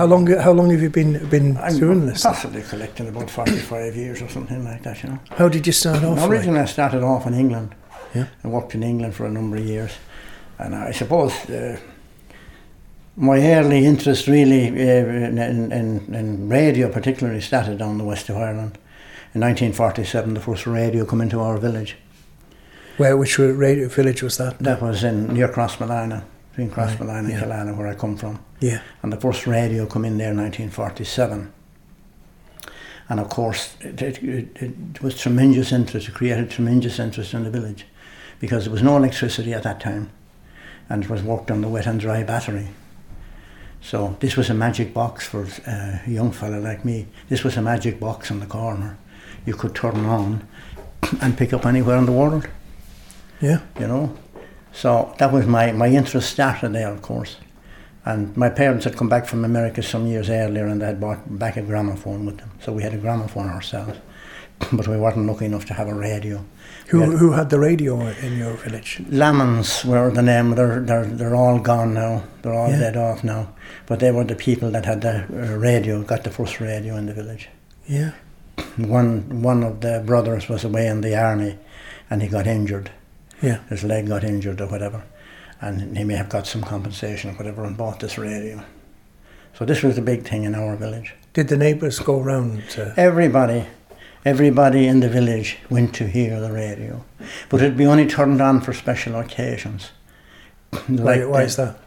How long? How long have you been been I'm doing this? Possibly collecting about 45 years or something like that, you know. How did you start off? like? Originally, I started off in England. Yeah. I worked in England for a number of years. And I suppose uh, my early interest really uh, in, in, in, radio, particularly, started down the west of Ireland. In 1947, the first radio come into our village. Where? Which radio village was that? That was in near Crossmolina, between Crossmolina and yeah. Killala, where I come from. Yeah. And the first radio come in there in 1947. And of course, it, it, it, it was tremendous interest, it created tremendous interest in the village because there was no electricity at that time and it was worked on the wet and dry battery. So this was a magic box for uh, a young fella like me. This was a magic box in the corner. You could turn on and pick up anywhere in the world, Yeah. you know. So that was my, my interest started there, of course. And my parents had come back from America some years earlier and they had brought back a gramophone with them. So we had a gramophone ourselves. But we weren't lucky enough to have a radio. Who Yeah. who had the radio in your village? Lamans were the name. They're, they're, they're all gone now. They're all Yeah. dead off now. But they were the people that had the uh, radio, got the first radio in the village. Yeah. One, one of the brothers was away in the army and he got injured. Yeah. His leg got injured or whatever. And he may have got some compensation or whatever and bought this radio. So this was the big thing in our village. Did the neighbours go round? To, Everybody, everybody in the village went to hear the radio. But it'd be only turned on for special occasions. why, why is that?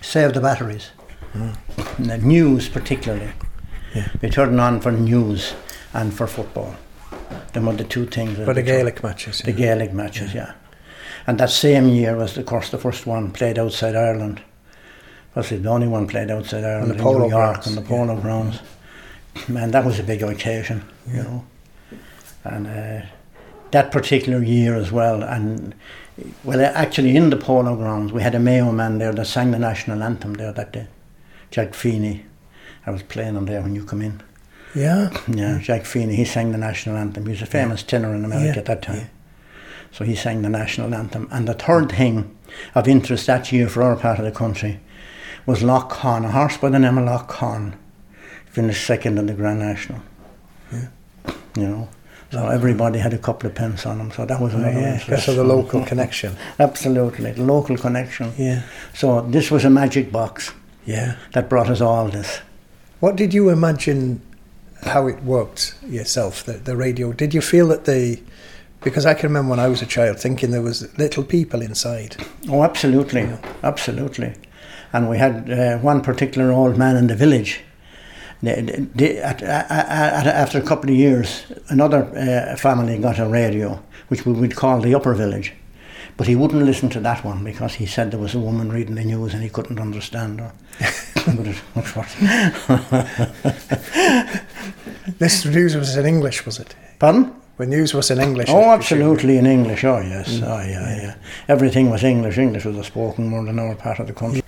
Save the batteries. Hmm. And the news particularly. Yeah. They turn on for news and for football. Them were the two things. For the Gaelic matches. The. Gaelic matches, yeah. And that same year was, of course, the first one played outside Ireland. Was the only one played outside Ireland the in New York on the yeah. polo grounds. Man, that was a big occasion, you know. And uh, that particular year as well, and well, actually in the polo grounds, we had a Mayo man there that sang the national anthem there that day. Jack Feeney. I was playing him there when you come in. Yeah. Yeah, Jack Feeney, he sang the national anthem. He was a famous tenor in America Yeah, at that time. So he sang the national anthem. And the third thing of interest that year for our part of the country was Lough Conn, a horse by the name of Lough Conn, finished second in the Grand National. Yeah. You know, so everybody had a couple of pence on them. So that was Oh, another yeah. Because of the local connection. Absolutely, the local connection. Yeah. So this was a magic box Yeah. that brought us all this. What did you imagine how it worked yourself, the, the radio? Did you feel that the. Because I can remember when I was a child thinking there was little people inside. Oh, absolutely, absolutely. And we had uh, one particular old man in the village. The- the- the- at, at, at, after a couple of years, another uh, family got a radio, which we would call the upper village. But he wouldn't listen to that one because he said there was a woman reading the news and he couldn't understand her. but it, much worse. This news was in English, was it? Pardon? When news was in English. Oh, absolutely in English. Oh, yes. Mm. Oh, yeah, yeah. Everything was English. English was a spoken word in our part of the country.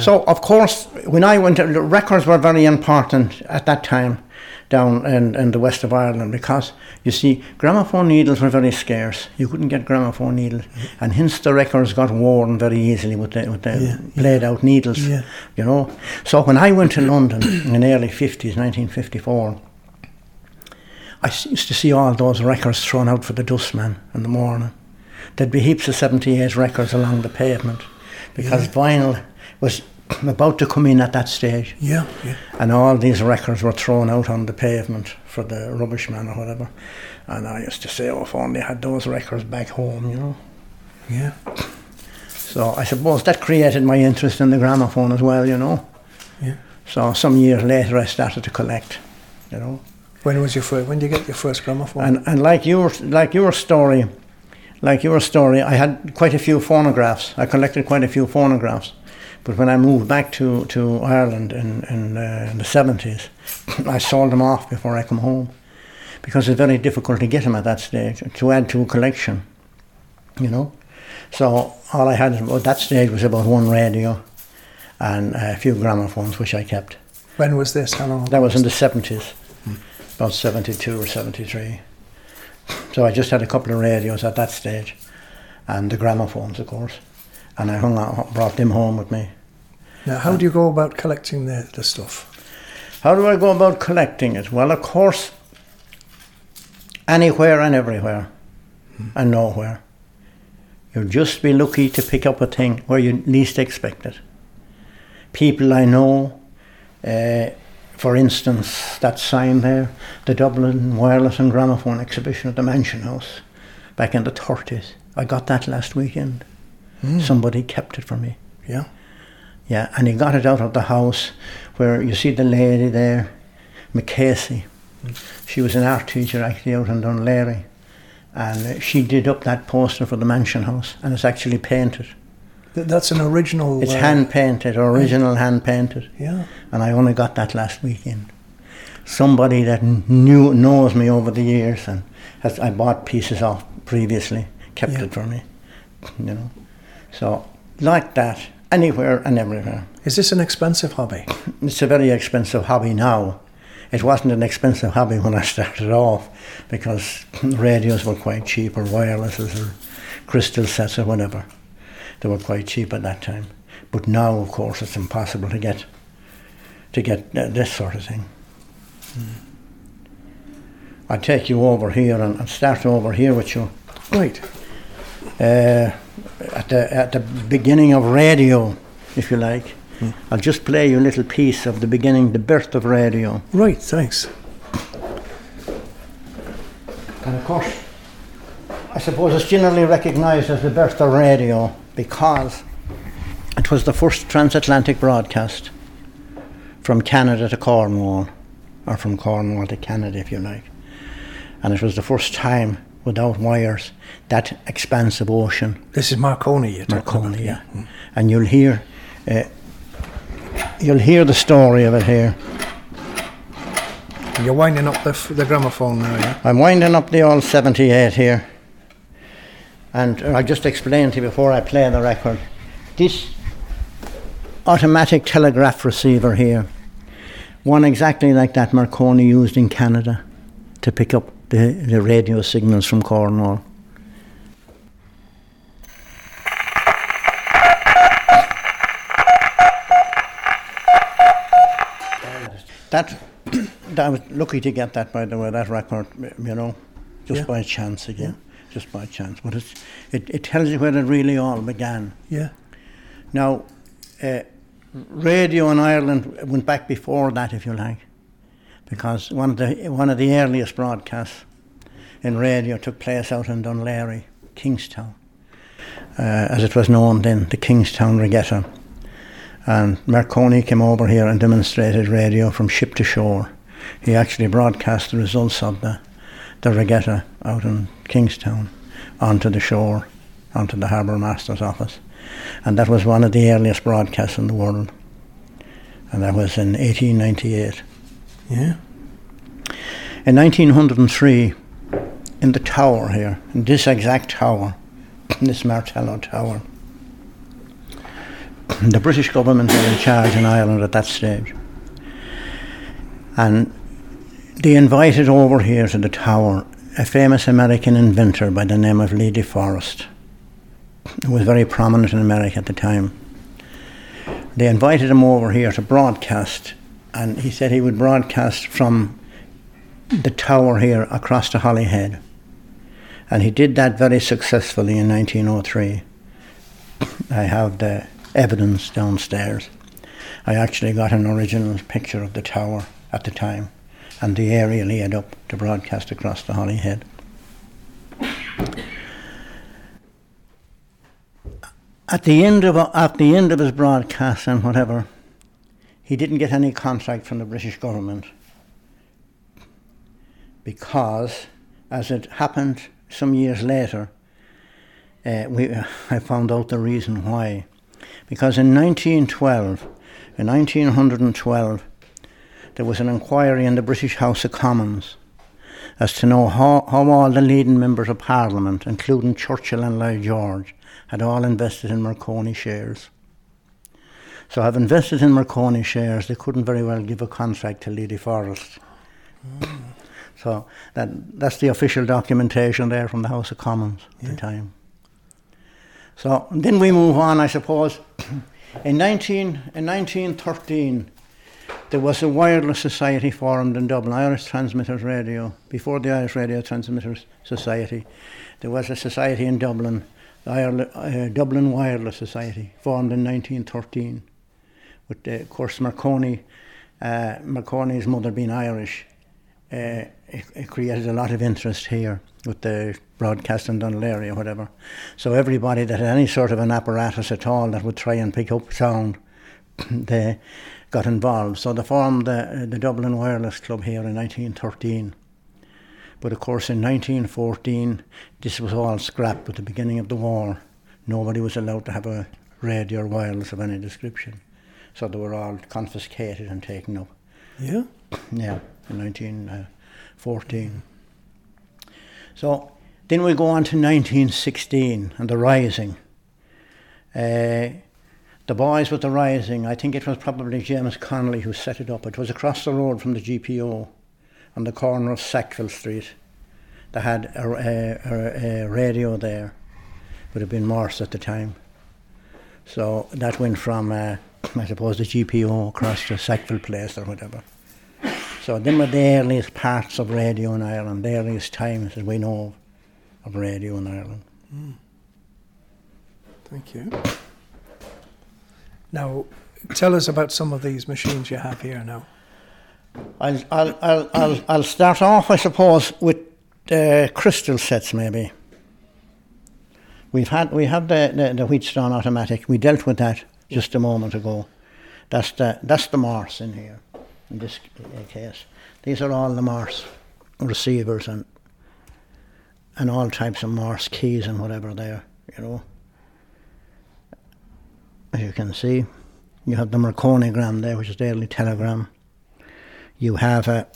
So, of course, when I went, the records were very important at that time down in, in the west of Ireland because, you see, gramophone needles were very scarce. You couldn't get gramophone needles. And hence the records got worn very easily with the, with the Yeah, blade out needles, Yeah. you know. So when I went to London in the early 50s, 1954, I used to see all those records thrown out for the dustman in the morning. There'd be heaps of 78 records along the pavement because vinyl was about to come in at that stage. Yeah, yeah. And all these records were thrown out on the pavement for the rubbish man or whatever. And I used to say, oh, if only I had those records back home, you know. Yeah. So I suppose that created my interest in the gramophone as well, you know. Yeah. So some years later I started to collect, you know. When was your first? When did you get your first gramophone? And and like your like your story, like your story, I had quite a few phonographs. I collected quite a few phonographs. But when I moved back to, to Ireland in, in, uh, in the 70s, I sold them off before I come home because it's very difficult to get them at that stage to add to a collection, you know. So all I had at that stage was about one radio and a few gramophones, which I kept. when was this? How long? That was in the 70s, about 72 or 73. So I just had a couple of radios at that stage, and the gramophones, of course. And I hung out, brought them home with me. Now, how do you go about collecting the, the stuff? How do I go about collecting it? Well, of course, anywhere and everywhere and nowhere. You'll just be lucky to pick up a thing where you least expect it. People I know, uh, for instance, that sign there, the Dublin Wireless and Gramophone exhibition at the Mansion House back in the 30s. I got that last weekend. Mm. Somebody kept it for me. Yeah. Yeah, and he got it out of the house where you see the lady there, McCasey. She was an art teacher actually out in Laoghaire. And she did up that poster for the Mansion House and it's actually painted. Th- That's an original. It's uh, hand painted, original hand painted. Yeah. And I only got that last weekend. Somebody that knew knows me over the years and has I bought pieces off previously, kept Yeah. it for me. You know. So like that, anywhere and everywhere. Is this an expensive hobby? It's a very expensive hobby now. It wasn't an expensive hobby when I started off because radios were quite cheap or wirelesses or crystal sets or whatever. They were quite cheap at that time. But now, of course, it's impossible to get to get uh, this sort of thing. I'll take you over here and, and start over here with you. Right. Uh, at the at the beginning of radio, if you like. I'll just play you a little piece of the beginning, the birth of radio. Right. Thanks. And of course, I suppose it's generally recognised as the birth of radio because it was the first transatlantic broadcast from Canada to Cornwall, or from Cornwall to Canada, if you like. And it was the first time without wires that expansive ocean This is Marconi. You're Marconi, about. yeah. And you'll hear, uh, you'll hear the story of it here. You're winding up the, f- the gramophone now, yeah? I'm winding up the old 78 here. And uh, I just explained to you before I play the record. This automatic telegraph receiver here, one exactly like that Marconi used in Canada to pick up the, the radio signals from Cornwall. That, that I was lucky to get that by the way, that record, you know, just Yeah. by chance again, just by chance. But it's, it, it tells you where it really all began. Yeah. Now, uh, radio in Ireland went back before that, if you like, because one of the one of the earliest broadcasts in radio took place out in Laoghaire, Kingstown, uh, as it was known then, the Kingstown Regatta. And Marconi came over here and demonstrated radio from ship to shore. He actually broadcast the results of the, the regatta out in Kingstown onto the shore, onto the harbour master's office. And that was one of the earliest broadcasts in the world. And that was in 1898. Yeah. In 1903, in the tower here, in this exact tower, this Martello Tower, the British government were in charge in Ireland at that stage. And they invited over here to the tower a famous American inventor by the name of Lee DeForest, who was very prominent in America at the time. They invited him over here to broadcast, and he said he would broadcast from the tower here across to Holyhead. And he did that very successfully in 1903. I have the evidence downstairs. I actually got an original picture of the tower at the time and the area he had up to broadcast across the Holyhead. At the end of at the end of his broadcast and whatever, he didn't get any contract from the British government because, as it happened some years later, uh, we, I found out the reason why. Because in 1912, in 1912, there was an inquiry in the British House of Commons as to know how, how all the leading members of Parliament, including Churchill and Lloyd George, had all invested in Marconi shares. So, have invested in Marconi shares, they couldn't very well give a contract to Lee DeForest. Mm. So that that's the official documentation there from the House of Commons at the time. So then we move on, I suppose. In 19, in 1913, there was a wireless society formed in Dublin, Irish Transmitters Radio, before the Irish Radio Transmitters Society. There was a society in Dublin, the Ireland, uh, Dublin Wireless Society, formed in 1913, with, uh, of course, Marconi, uh, Marconi's mother being Irish. Uh, it, it, created a lot of interest here with the broadcast in Dunleary area, whatever. So everybody that had any sort of an apparatus at all that would try and pick up sound, they got involved. So they formed the, the Dublin Wireless Club here in 1913. But of course, in 1914, this was all scrapped with the beginning of the war. Nobody was allowed to have a radio or wireless of any description. So they were all confiscated and taken up. Yeah? Yeah, in 1914. So then we go on to 1916 and the Rising. Uh, the boys with the Rising, I think it was probably James Connolly who set it up. It was across the road from the GPO on the corner of Sackville Street. They had a, a, a radio there, would have been Morse at the time. So that went from, uh, I suppose, the GPO across to Sackville Place or whatever. So them were the earliest parts of radio in Ireland, the earliest times that we know of radio in Ireland. Mm. Thank you. Now, tell us about some of these machines you have here now. I'll, I'll, I'll, I'll, I'll start off, I suppose, with the crystal sets, maybe. We've had we have the, the, the Wheatstone automatic. We dealt with that just a moment ago. That's the that's the Morse in here, in this case. These are all the Morse receivers and and all types of Morse keys and whatever there, you know. As you can see, you have the Marconigram there, which is the early telegram. You have a,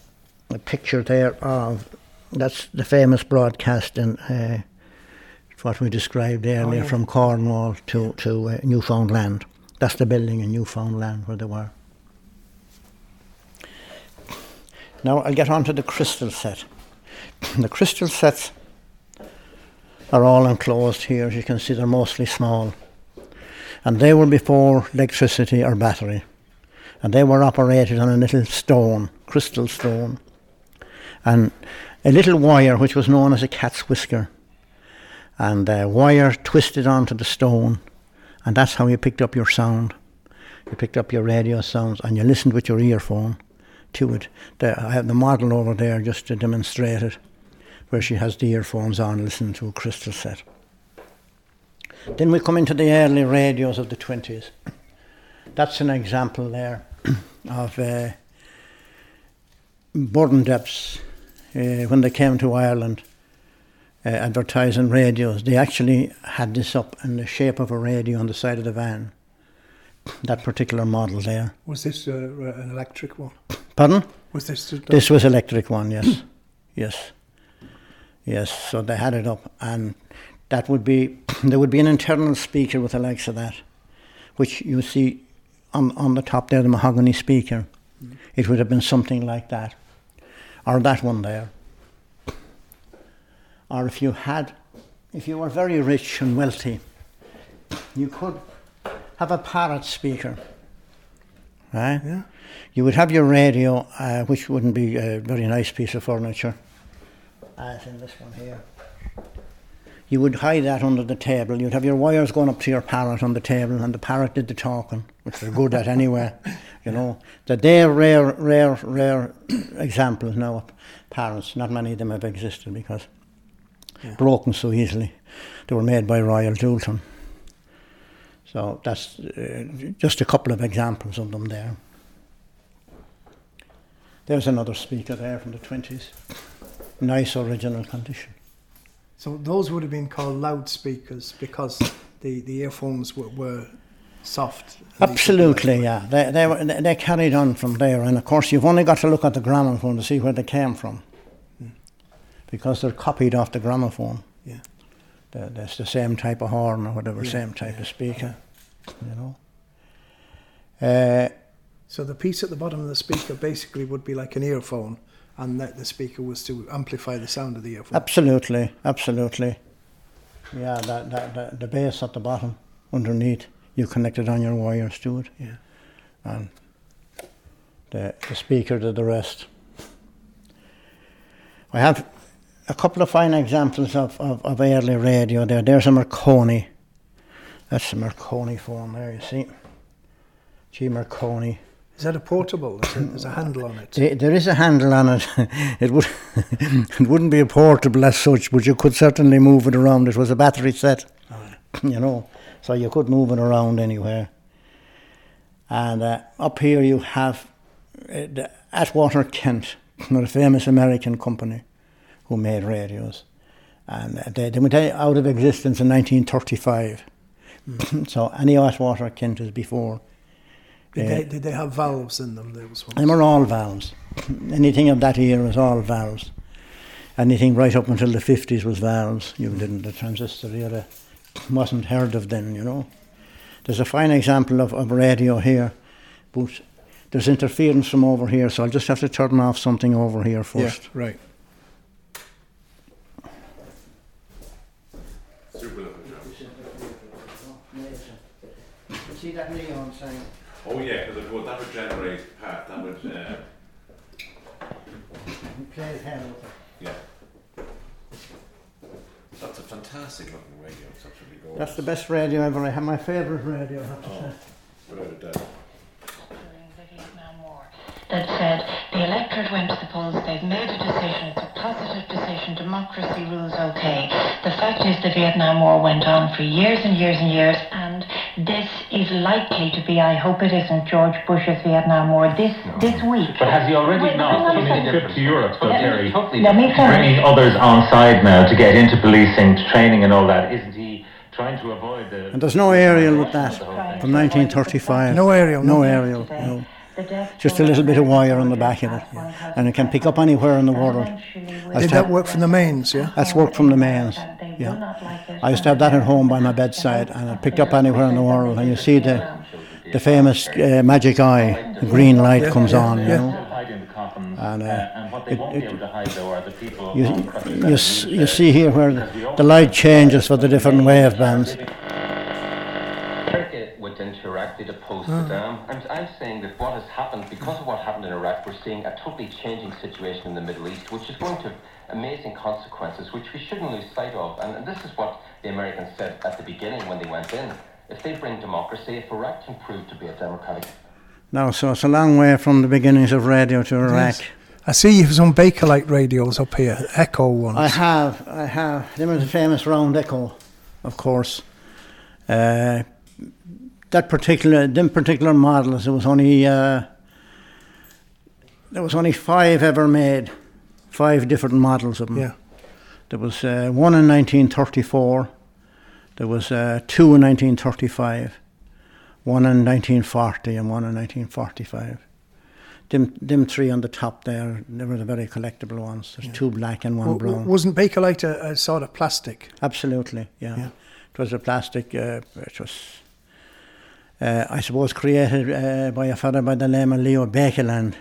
a picture there of that's the famous broadcast in uh, what we described earlier oh, yeah. from Cornwall to to uh, Newfoundland. That's the building in Newfoundland where they were. Now I'll get on to the crystal set. the crystal sets are all enclosed here. As you can see, they're mostly small and they were before electricity or battery. And they were operated on a little stone, crystal stone, and a little wire which was known as a cat's whisker. And the wire twisted onto the stone, and that's how you picked up your sound. You picked up your radio sounds, and you listened with your earphone to it. The, I have the model over there just to demonstrate it, where she has the earphones on, listening to a crystal set. Then we come into the early radios of the 20s. That's an example there of uh, Borden Depths uh, when they came to Ireland uh, advertising radios. They actually had this up in the shape of a radio on the side of the van. That particular model there. Was this uh, an electric one? Pardon? Was this? This was electric one. Yes, yes, yes. So they had it up, and that would be there would be an internal speaker with the likes of that, which you see on on the top there, the mahogany speaker. Mm. It would have been something like that, or that one there. Or if you had, if you were very rich and wealthy, you could have a parrot speaker. Right? Yeah. You would have your radio, uh, which wouldn't be a very nice piece of furniture, as in this one here you would hide that under the table. You'd have your wires going up to your parrot on the table, and the parrot did the talking, which they're good at anyway. You know, that they're rare, rare, rare examples now of parrots. Not many of them have existed because yeah. broken so easily. They were made by Royal Doulton. So that's uh, just a couple of examples of them there. There's another speaker there from the 20s. Nice original condition. So those would have been called loudspeakers because the, the earphones were, were soft. Absolutely, yeah. They, they, were, they carried on from there. And of course, you've only got to look at the gramophone to see where they came from mm. because they're copied off the gramophone. Yeah. The, that's the same type of horn or whatever, yeah. same type yeah. of speaker. You know. Uh, so the piece at the bottom of the speaker basically would be like an earphone and that the speaker was to amplify the sound of the earphone. Absolutely, absolutely. Yeah, that, that, that the bass at the bottom, underneath, You connected on your wires to it. Yeah. And the, the speaker did the rest. I have a couple of fine examples of, of, of early radio there. There's a Marconi. That's a Marconi phone there, you see. G Marconi. Is that a portable? There's a, there's a handle on it. There is a handle on it. it would it wouldn't be a portable as such, but you could certainly move it around. It was a battery set, you know, so you could move it around anywhere. And uh, up here you have uh, Atwater Kent, a famous American company who made radios, and uh, they, they went out of existence in 1935. so any Atwater Kent is before. Did, Yeah. they, uh, did they have valves in them? Those ones. Them are all valves. Anything of that era was all valves. Anything right up until the 50s was valves. You didn't, the transistor era wasn't heard of then, you know. There's a fine example of, of radio here, but there's interference from over here, so I'll just have to turn off something over here yeah, first. right. Super. See that neon sign? Oh yeah, because it would, that would generate part, that would, uh, Play it here with it. yeah. That's a fantastic looking radio, it's absolutely gorgeous. That's the best radio ever. I have my favourite radio, I have to say. Oh, without a doubt. during the Vietnam War that said the electorate went to the polls, they've made a decision, it's a positive decision, democracy rules okay. The fact is the Vietnam War went on for years and years and years and this is likely to be, I hope it isn't George Bush's Vietnam War this this week. But has he already Wait, not hang on a taken a second. trip to Europe, though, Let me- Terry? Totally Let me finish. Bringing others on side now to get into policing, to training and all that. Isn't he trying to avoid the... And there's no aerial with that from 1935. No aerial, No no. aerial, no. Just a little bit of wire on the back of it, and it can pick up anywhere in the world. Did That's that work from the mains? Yeah. That's work from the mains. Yeah. I used to have that at home by my bedside, and I picked up anywhere in the world. And you see the the famous uh, magic eye, the green light comes on. You know, Hide in the coffins, And, uh, and what they it- it- be able to hide, though, are the people... you you, that s- route, you see here where the, the light changes for the different wave bands. Turkey would interact with opposed Saddam. I'm, I'm saying that what has happened, because of what happened in Iraq, we're seeing a totally changing situation in the Middle East, which is going to have amazing consequences, which we shouldn't lose sight of. And, and this is what the Americans said at the beginning when they went in. If they bring democracy, if Iraq can prove to be a democratic Now, so it's a long way from the beginnings of radio to Iraq. I see you've some Bakelite radios up here, Ekco ones. I have, I have. Them are the famous round Ekco, of course. Uh, that particular, them particular models, there was only uh, there was only five ever made, five different models of them. yeah. There was uh, one in 1934. There was uh, two in 1935, one in 1940, and one in 1945. Them, them three on the top there, they were the very collectible ones. There's two black and one W- w- brown. wasn't Bakelite a, a sort of plastic? Absolutely, yeah. Yeah. It was a plastic, uh, it was, uh, I suppose, created uh, by a fellow by the name of Leo Baekeland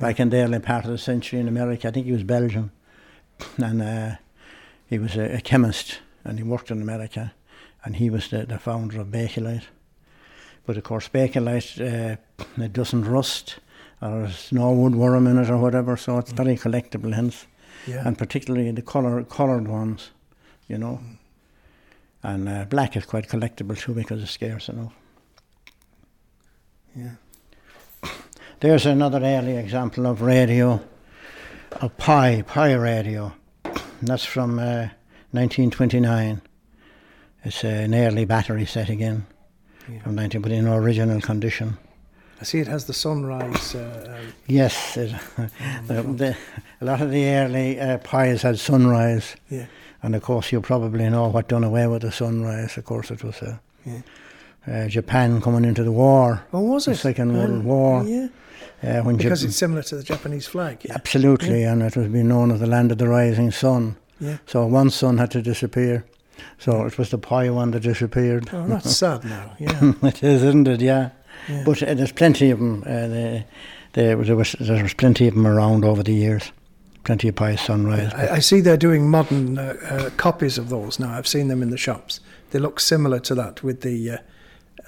back in the early part of the century in America. I think he was Belgian. And uh, he was a, a chemist and he worked in America. And he was the, the founder of Bakelite. But of course, Bakelite, uh, it doesn't rust or there's no woodworm in it or whatever, so it's very collectible hence Yeah. and particularly the color coloured ones, you know. And uh, black is quite collectible too because it's scarce enough. Yeah. There's another early example of radio, a Pye, Pye radio. That's from uh, 1929. It's uh, an early battery set again, Yeah. from 19, but in original condition. I see it has the sunrise. Uh, uh, Yes, it, the, the, a lot of the early uh, Pyes had sunrise. yeah. And of course, you probably know what done away with the sunrise. Of course, it was uh, Yeah. uh, Japan coming into the war. Oh, was The it? Second Uh, World War. Yeah. Uh, when Because Jap- it's similar to the Japanese flag. Yeah. absolutely, and it was being known as the land of the rising sun. Yeah. So one sun had to disappear. So it was the Pye one that disappeared. Oh, that's sad now. Yeah. it is, isn't it? Yeah. Yeah. But uh, there's plenty of them. Uh, the, there, was, there, was, there was plenty of them around over the years. Plenty of Pye sunrise. I, I see they're doing modern uh, uh, copies of those now. I've seen them in the shops. They look similar to that with the uh,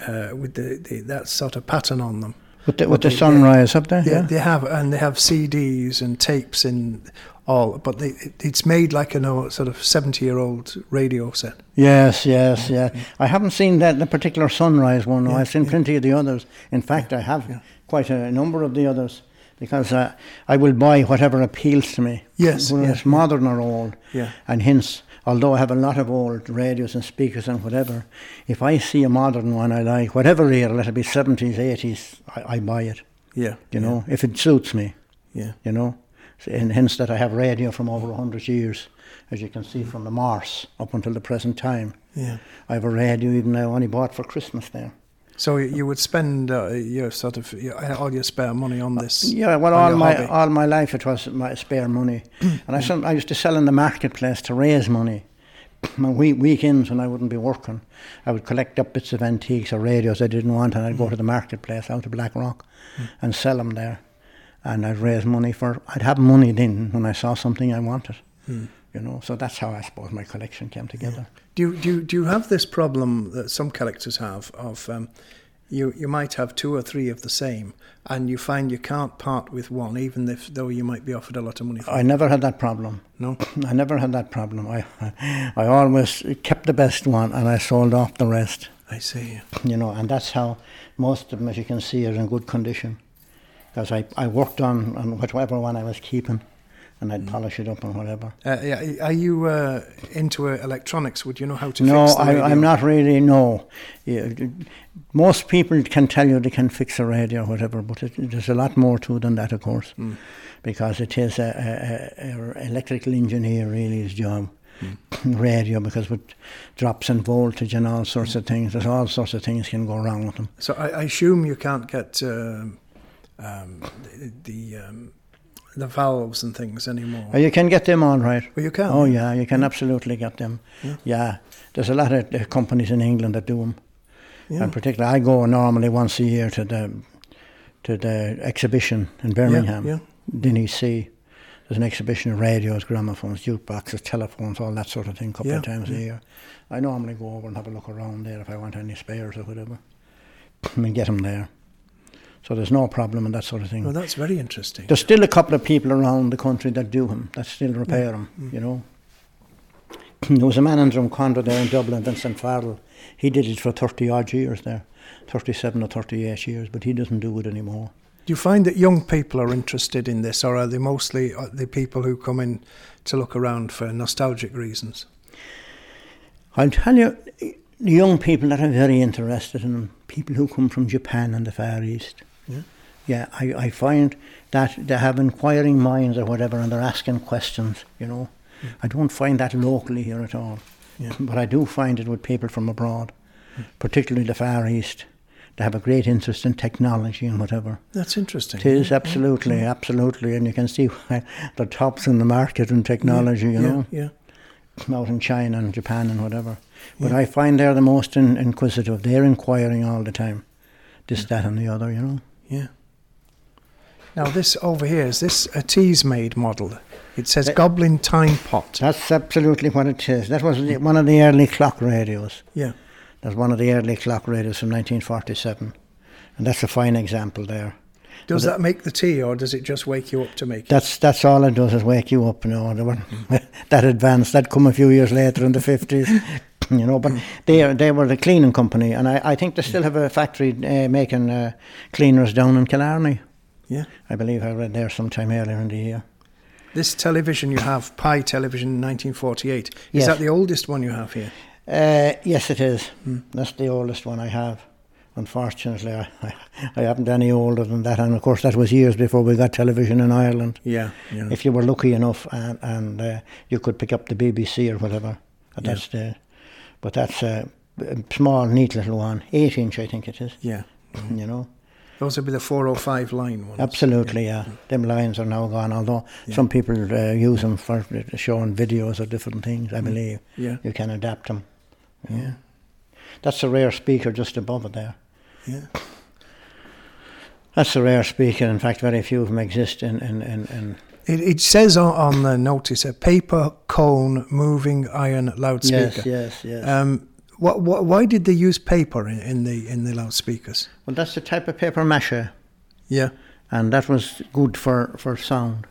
uh, with the, the that sort of pattern on them. With the, with the yeah. sunrise up there, Yeah, yeah. they have, and they have CDs and tapes and all, but they, it's made like a sort of seventy-year-old radio set. Yes, yes, yeah. I haven't seen that the particular sunrise one. Yeah, I've seen yeah. plenty of the others. In fact, I have yeah. quite a number of the others because uh, I will buy whatever appeals to me. Yes, whether yeah, it's modern or old. Yeah. And hence, although I have a lot of old radios and speakers and whatever, if I see a modern one I like, whatever era, let it be 70s, 80s, I, I buy it. Yeah, You know, if it suits me. yeah, you know. And hence that I have radio from over 100 years, as you can see from the Mars up until the present time. yeah. I have a radio even now only bought for Christmas there. So you would spend uh, your sort of your, all your spare money on this. Uh, yeah, well, all my hobby. all my life it was my spare money, and I some, I used to sell in the marketplace to raise money. My week, weekends when I wouldn't be working, I would collect up bits of antiques or radios I didn't want, and I'd go mm. to the marketplace out to Blackrock mm. and sell them there, and I'd raise money for. I'd have money then when I saw something I wanted, mm. You know. So that's how I suppose my collection came together. Do you, do you, do you have this problem that some collectors have of um, you you might have two or three of the same, and you find you can't part with one, even if though you might be offered a lot of money for I it? never had that problem. No. I never had that problem. I, I always kept the best one and I sold off the rest. I see. you know, and that's how most of them, as you can see, are in good condition. Because I, I worked on, on whatever one I was keeping, and Mm. I'd polish it up and whatever. Uh, yeah, are you uh, into uh, electronics? Would you know how to No, fix the I, radio? I'm not really. No, yeah, most people can tell you they can fix a radio or whatever, but it, there's a lot more to it than that, of course, Mm. because it is a, a, a, electrical engineer really his job. Radio because with drops in voltage and all sorts of things, there's all sorts of things can go wrong with them. So I, I assume you can't get um, um, the the, um, the valves and things anymore. Oh, you can get them all right. Well, you can. Oh yeah, you can absolutely get them. Yeah, there's a lot of uh, companies in England that do them. Yeah. And particularly, I go normally once a year to the to the exhibition in Birmingham, yeah. Dinny C. There's an exhibition of radios, gramophones, jukeboxes, telephones, all that sort of thing, a couple of Yeah, times a yeah. year. I normally go over and have a look around there if I want any spares or whatever, and get them there. So there's no problem in that sort of thing. Well, that's very interesting. There's still a couple of people around the country that do them, that still repair them, Mm. you know. there was a man in Drumcondra there in Dublin, Vincent Farrell. He did it for 30 odd years there, 37 or 38 years, but he doesn't do it anymore. Do you find that young people are interested in this, or are they mostly uh, the people who come in to look around for nostalgic reasons? I'll tell you, the young people that are very interested in them, people who come from Japan and the Far East. Yeah. Yeah, I, I find that they have inquiring minds or whatever and they're asking questions, you know. Hmm. I don't find that locally here at all. Yeah. But I do find it with people from abroad, hmm. particularly the Far East. They have a great interest in technology and whatever. That's interesting. It is absolutely, absolutely, and you can see why they're tops in the market in technology, you know Yeah. out in China and Japan and whatever. But I find they're the most in, inquisitive. They're inquiring all the time. This, that, and the other, you know. Yeah. Now this over here is this a Teasmade model? It says Uh, Goblin Time Pot. That's absolutely what it is. That was the- one of the early clock radios. Yeah. That's one of the early clock radios from 1947. And that's a fine example there. Does that make the tea, or does it just wake you up to make it? That's that's all it does is wake you up. You know, were that advanced. That come a few years later in the fifties. You know, but they they were the cleaning company, and I, I think they still have a factory uh, making uh, cleaners down in Killarney. Yeah. I believe I read there sometime earlier in the year. This television you have, Pye Television 1948. Is that the oldest one you have here? Uh, yes, it is. That's the oldest one I have. Unfortunately, I, I, I haven't any older than that, and of course that was years before we got television in Ireland. Yeah. Yeah. If you were lucky enough and, and uh, you could pick up the BBC or whatever at Yeah. that stage. But that's a, small, neat little one, eight inch, I think it is. yeah. You know, Those would be the 405 line ones. absolutely, yeah. Them lines are now gone. Although some people uh, use them for showing videos of different things. I believe Yeah. you can adapt them. Yeah, that's a rare speaker just above it there. Yeah. That's a rare speaker. In fact, very few of them exist in in, in, in It, it says on, on the notice a paper cone moving iron loudspeaker. Yes, yes, yes. Um, What, what, why did they use paper in, in the in the loudspeakers? Well, that's the type of paper mache, Yeah, and that was good for, for sound.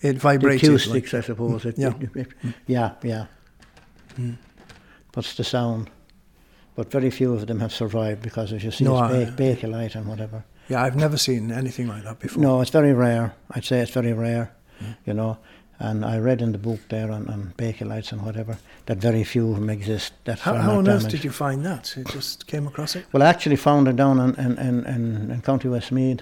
it The acoustics, like- I suppose. It, Yeah. it- it- yeah, yeah. Hmm. What's the sound? But very few of them have survived because, as you see, No, it's I- ba- Bakelite and whatever. yeah, I've never seen anything like that before. No, it's very rare. I'd say it's very rare, hmm. you know. And I read in the book there on, on Bakelites and whatever that very few of them exist. That How, how on earth did you find that? You just came across it. Well, I actually found it down in, in, in, in, County Westmeath.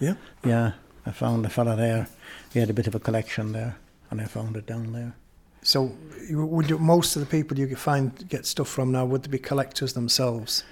Yeah. Yeah, I found a fella there. He had a bit of a collection there, and I found it down there. So, would you, most of the people you could find get stuff from now would they be collectors themselves?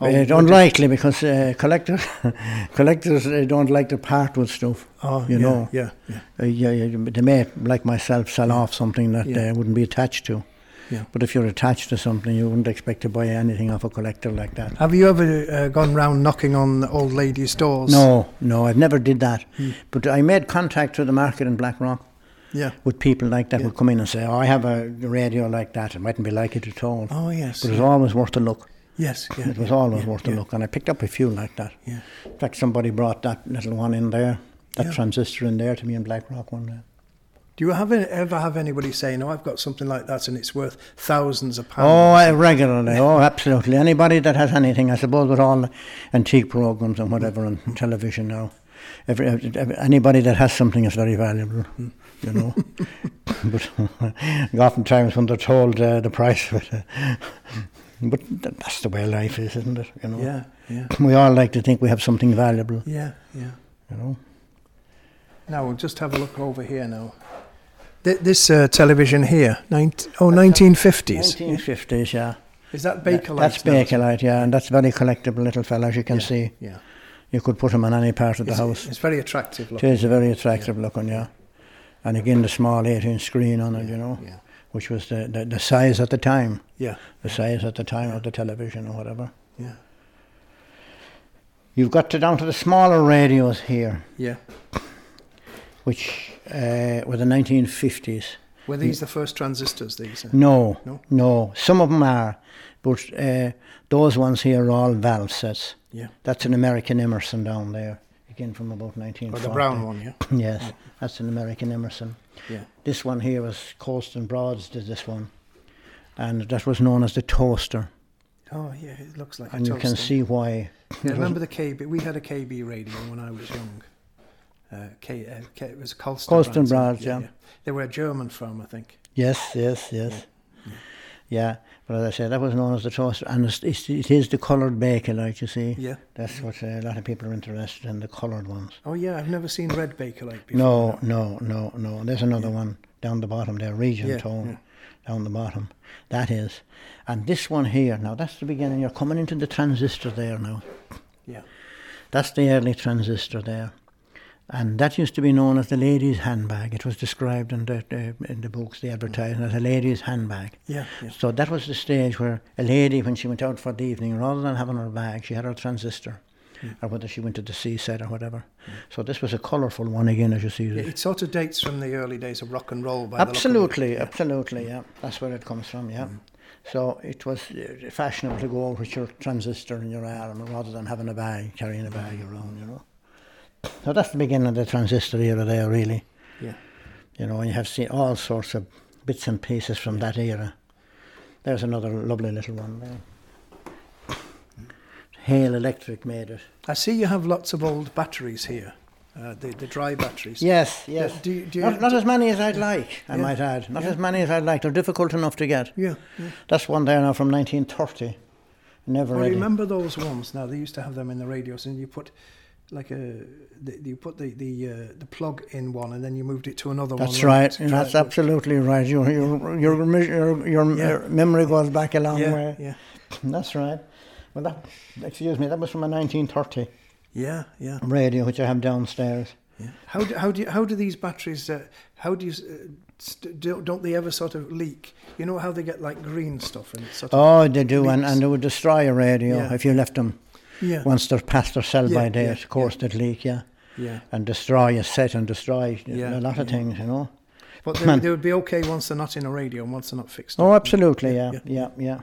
Uh, would unlikely because uh, collectors collectors uh, don't like to part with stuff. Oh, you yeah, know. Yeah, yeah, Uh, yeah, yeah, they may, like myself, sell off something that Yeah. they wouldn't be attached to. yeah. But if you're attached to something, you wouldn't expect to buy anything off a collector like that. Have you ever uh, gone round knocking on old ladies' doors? No, no, I've never did that. Hmm. But I made contact with the market in Blackrock Yeah. with people like that would come in and say, "Oh, I have a radio like that. It mightn't be like it at all." Oh yes. But it was always worth a look. Yes. Yeah. It was yeah, always yeah, worth a look, and I picked up a few like that. Yeah. In fact, somebody brought that little one in there, that transistor in there, to me in Blackrock one day. Do you have ever have anybody say, "No, I've got something like that, and it's worth thousands of Oh, pounds"? I- regularly. Oh, absolutely. Anybody that has anything, I suppose, with all the antique programs and whatever on television now, every, every, anybody that has something is very valuable. You know, but oftentimes when they're told uh, the price of it, uh, but that's the way life is, isn't it? You know, yeah. Yeah. we all like to think we have something valuable. Yeah. Yeah. You know, Now we'll just have a look over here now. Th- this uh, television here, 19, oh, 1950s. 1950s, yeah. Is that Bakelite? That's? Bakelite, yeah, and that's very collectible little fella, as you can Yeah, see. Yeah. You could put him on any part of the It's, house. it's very attractive It looking. is a very attractive looking, yeah. And again, the small 18 screen on it, you know, Yeah. Which was the, the, the size at the time, Yeah. the size at the time of the television or whatever. Yeah. You've got to down to the smaller radios here, Yeah. which uh, were the 1950s. Were these the first transistors? These. uh? No, No? no, some of them are, but uh, those ones here are all valve sets. Yeah. That's an American Emerson down there, again from about Or 1940. the brown one. Yeah. Yes, that's an American Emerson. Yeah. This one here was Kolster Brandes did this one, and that was known as the toaster. Oh yeah, it looks like. And you can see why. Yeah, remember the KB? We had a KB radio when I was young. Uh, K, uh, K, it was Kolster. Kolster Brandes, Brandes, yeah. They were a German firm, I think. Yes, yes, yes. Yeah, but as I said, that was known as the toaster, and it's, it's, it is the coloured bakelite. You see, Yeah. that's what uh, a lot of people are interested in the coloured ones. Oh yeah, I've never seen red Bakelite before. No, no, no, no. There's another one down the bottom there, region Yeah, tone, down the bottom. That is, and this one here. Now that's the beginning. You're coming into the transistor there now. Yeah. That's the early transistor there. And that used to be known as the lady's handbag. It was described in the, the in the books, the advertising, as a lady's handbag. Yeah. Yeah. So that was the stage where a lady, when she went out for the evening, rather than having her bag, she had her transistor, or whether she went to the seaside or whatever. So this was a colourful one again, as you see. Yeah, It sort of dates from the early days of rock and roll. By the it. absolutely, Yeah. absolutely, yeah. That's where it comes from, yeah. So it was uh, fashionable to go out with your transistor in your arm rather than having a bag, carrying a bag around, you know. So that's the beginning of the transistor era there, really. Yeah. You know, you have seen all sorts of bits and pieces from that era. There's another lovely little one there. Hale Electric made it. I see you have lots of old batteries here. Uh, the the dry batteries. Yes, yes. do you- do you- not, not as many as I'd like, I Yeah. might add. Not Yeah. as many as I'd like. They're difficult enough to get. Yeah. yeah. That's one there now from 1930. Never I remember those ones. Now they used to have them in the radios, and you put like a the, you put the the uh, the plug in one, and then you moved it to another. That's where right. it's and That's absolutely right. Your your your your, your, your Yeah. memory goes back a long Yeah, way. yeah, That's right. Well, that excuse me. That was from a 1930 yeah, yeah. radio which I have downstairs. yeah. How do how do you, how do these batteries? Uh, how do you? Uh, st- don't, don't they ever sort of leak? You know how they get like green stuff and sort of Oh, they do, and, and they would destroy a radio Yeah. if you left them yeah, once they're past their sell by Yeah, date. yeah, of course, yeah. they'd leak, yeah, yeah. and destroy a set and destroy Yeah, a lot of things, you know. But they, they would be okay once they're not in a radio and once they're not fixed. Oh, up. absolutely, yeah, yeah.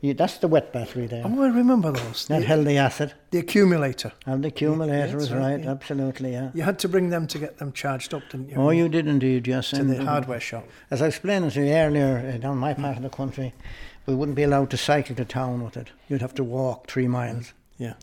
yeah, that's the wet battery there. Oh, I remember those. that The, held the acid. the accumulator. And the accumulator is right, absolutely, yeah. You had to bring them to get them charged up, didn't you? Oh, you did indeed, yes. to and- the hardware shop. As I explained to you earlier, uh, down my part of the country, we wouldn't be allowed to cycle to town with it. You'd have to walk three miles. Yeah.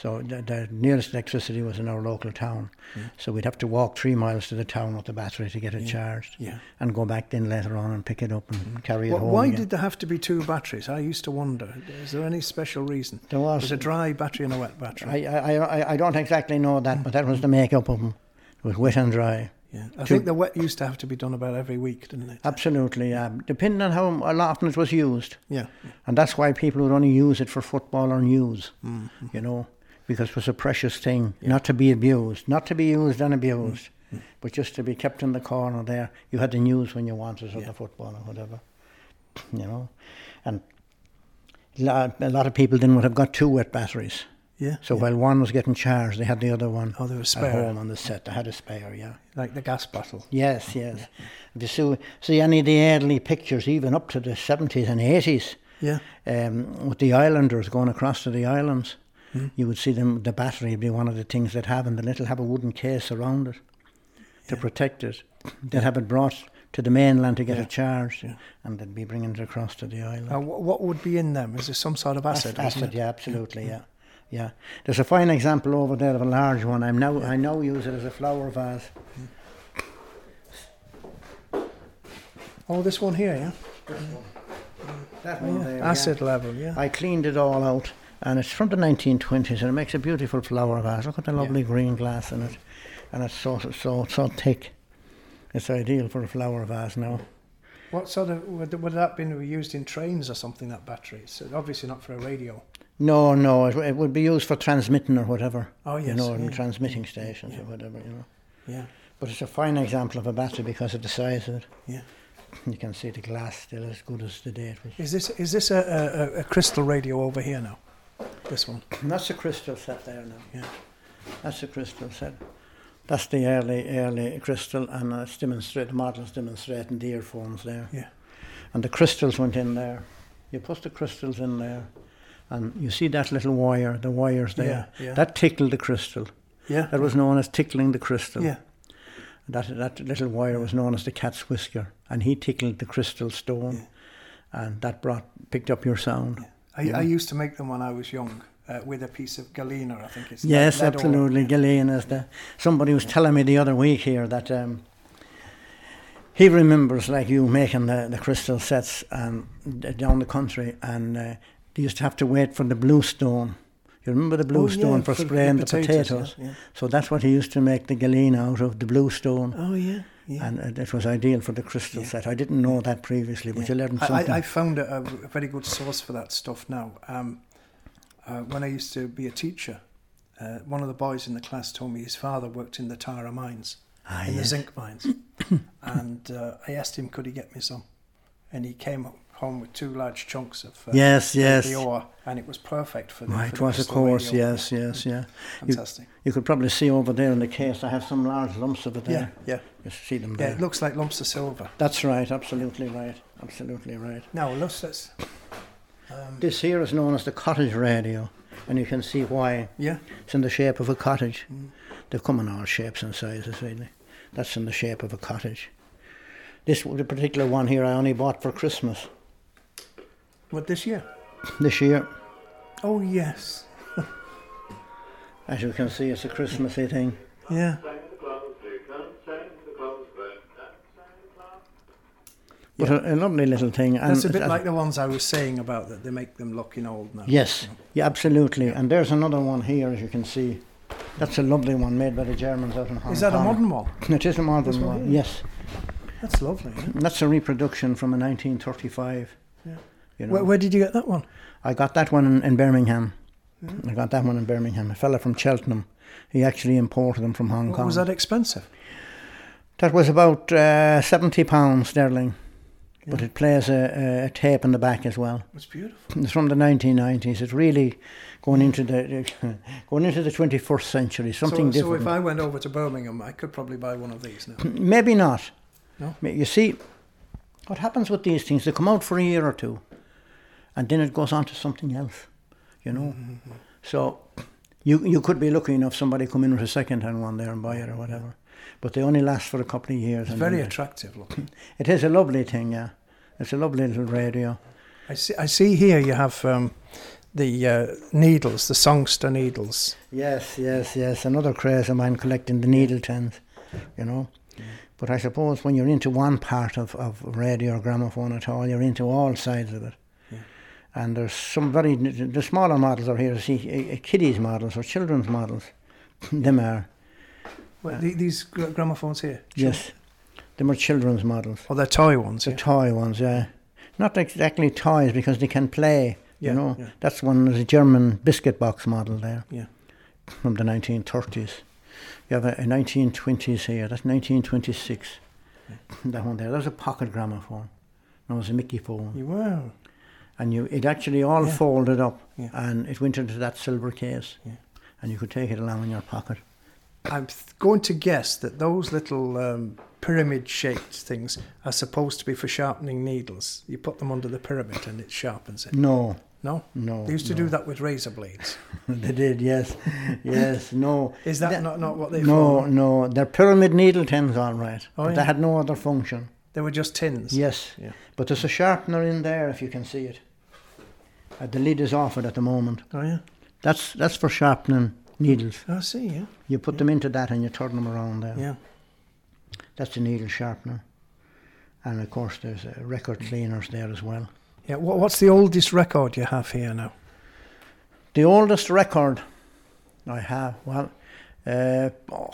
So the, the nearest electricity was in our local town. So we'd have to walk three miles to the town with the battery to get it charged. Yeah. And go back then later on and pick it up and mm-hmm. carry it home. why again. did there have to be two batteries? I used to wonder. Is there any special reason? There was. There's a dry battery and a wet battery. I, I, I, I don't exactly know that, but that was the makeup of them. It was wet and dry. Yeah. I two- think the wet used to have to be done about every week, didn't it? Absolutely, yeah. Depending on how often it was used. Yeah. And that's why people would only use it for football or news, Mm-hmm. you know, because it was a precious thing, not to be abused, not to be used and abused, Mm-hmm. but just to be kept in the corner there. You had the news when you wanted or Yeah. the football or whatever, you know. And a lot of people then would have got two wet batteries. Yeah. So yeah. while one was getting charged, they had the other one Oh, they were at home on the set. They had a spare, yeah. like the gas bottle. Yes, yes. If you see, see any of the early pictures, even up to the 70s and 80s, Yeah. um, with the islanders going across to the islands, Hmm. you would see them. The battery would be one of the things they'd have, and the little have a wooden case around it to protect it. They'd have it brought to the mainland to get Yeah. it charged, Yeah. and they'd be bringing it across to the island. Uh, what would be in them? Is there some sort of acid? Acid, yeah, absolutely, yeah. Yeah, There's a fine example over there of a large one. I'm now, I now use it as a flower vase. Oh, this one here, yeah. Mm. That Oh, one yeah. there, yeah. Acid level, yeah. I cleaned it all out, and it's from the 1920s, and it makes a beautiful flower vase. Look at the lovely green glass in it, and it's so so so thick. It's ideal for a flower vase now. What sort of would, would that been used in trains or something? That battery? So obviously not for a radio. No, no, it, it would be used for transmitting or whatever. Oh, you yes, know, in yeah. transmitting stations or whatever, you know. Yeah. But it's a fine example of a battery because of the size of it. Yeah. You can see the glass still as good as the day it was. Is this is this a, a, a crystal radio over here now? This one. That's a crystal set there now. Yeah. That's a crystal set. That's the early, early crystal, and uh, it's demonstrate, the model's demonstrating the earphones there. Yeah. And the crystals went in there. You put the crystals in there, and you see that little wire, the wires there. Yeah, yeah. That tickled the crystal. Yeah. That was known as tickling the crystal. Yeah. That, that little wire was known as the cat's whisker, and he tickled the crystal stone, and that brought picked up your sound. I, I used to make them when I was young uh, with a piece of galena. I think it's Yes, lead absolutely. galena. is the. Somebody was telling me the other week here that um, he remembers, like you, making the, the crystal sets um, down the country, and uh, they used to have to wait for the blue stone. You remember the blue Oh, yeah, stone for, for spraying the potatoes, potatoes? yeah, yeah. So that's what he used to make the galena out of, the blue stone. Oh yeah. Yeah. And it, it was ideal for the crystal set. I didn't know that previously, but you learned something. I, I found a, a very good source for that stuff now. Um, uh, when I used to be a teacher, uh, one of the boys in the class told me his father worked in the Tara mines, Ah, in the zinc mines. and uh, I asked him, could he get me some? And he came home with two large chunks of uh, Yes, of yes. the ore, and it was perfect for the, Right, for it was, of course, yes, yes, yeah. You, Fantastic. you could probably see over there in the case, I have some large lumps of it there. yeah. yeah. You see them there. Yeah, it looks like lumps of silver. That's right, absolutely right, absolutely right. Now, let's, let's um, This here is known as the cottage radio, and you can see why. yeah, It's in the shape of a cottage. They've come in all shapes and sizes, really. That's in the shape of a cottage. This the particular one here I only bought for Christmas what this year? this year. Oh yes, As you can see, it's a Christmassy thing. yeah. But a, a lovely little thing. And That's a bit like the ones I was saying about that they make them looking old now. Yes, yeah, absolutely. And there's another one here, as you can see. That's a lovely one made by the Germans out in Hong Kong. Is that a modern one? It is a modern one one, yes. That's lovely. Yeah? That's a reproduction from a 1935. Yeah. You know, Where, where did you get that one? I got that one in, in Birmingham. I got that one in Birmingham. A fella from Cheltenham. He actually imported them from Hong Kong. Was that expensive? That was about uh, seventy pounds sterling, but it plays a, a, tape in the back as well. It's beautiful. It's from the 1990s. It's really going into the going into the 21st century. Something so, so if I went over to Birmingham, I could probably buy one of these now. Maybe not. No? You see, what happens with these things? They come out for a year or two, and then it goes on to something else, you know. So you you could be lucky enough somebody come in with a second hand one there and buy it or whatever, but they only last for a couple of years. It's and very attractive looking. It is a lovely thing, yeah. It's a lovely little radio. I see, I see here you have um, the uh, needles, the songster needles. Yes, yes, yes. Another craze of mine collecting the needle tins, you know. But I suppose when you're into one part of, of radio or gramophone at all, you're into all sides of it. And there's some very, the smaller models are here, see, uh, kiddies models or children's models. Them are, Well, the, these gramophones here? yes. Them are children's models. Oh, they're toy ones, The yeah. toy ones, yeah. Not exactly toys because they can play, Yeah, you know. yeah. That's one, there's a German biscuit box model there. Yeah. from the 1930s. You have a, a 1920s here, that's 1926. That one there, that was a pocket gramophone. That was a Mikiphone. You were. And you, it actually all Yeah. folded up Yeah. and it went into that silver case. Yeah. And you could take it along in your pocket. I'm going to guess that those little um, pyramid shaped things are supposed to be for sharpening needles. You put them under the pyramid and it sharpens it. No, No? no. They used to no. do that with razor blades. they did, yes. yes, no. Is that That- not, not what they No, for? no. They're pyramid needle tins, all right. Oh, but yeah. they had no other function. They were just tins. Yes. Yeah. But there's a sharpener in there if you can see it. Uh, the lid is off it at the moment. Oh, yeah. That's that's for sharpening needles. I see, yeah. You put them into that and you turn them around there. Yeah. That's the needle sharpener. And of course, there's uh, record cleaners there as well. Yeah. What, what's the oldest record you have here now? The oldest record I have, well, uh, oh,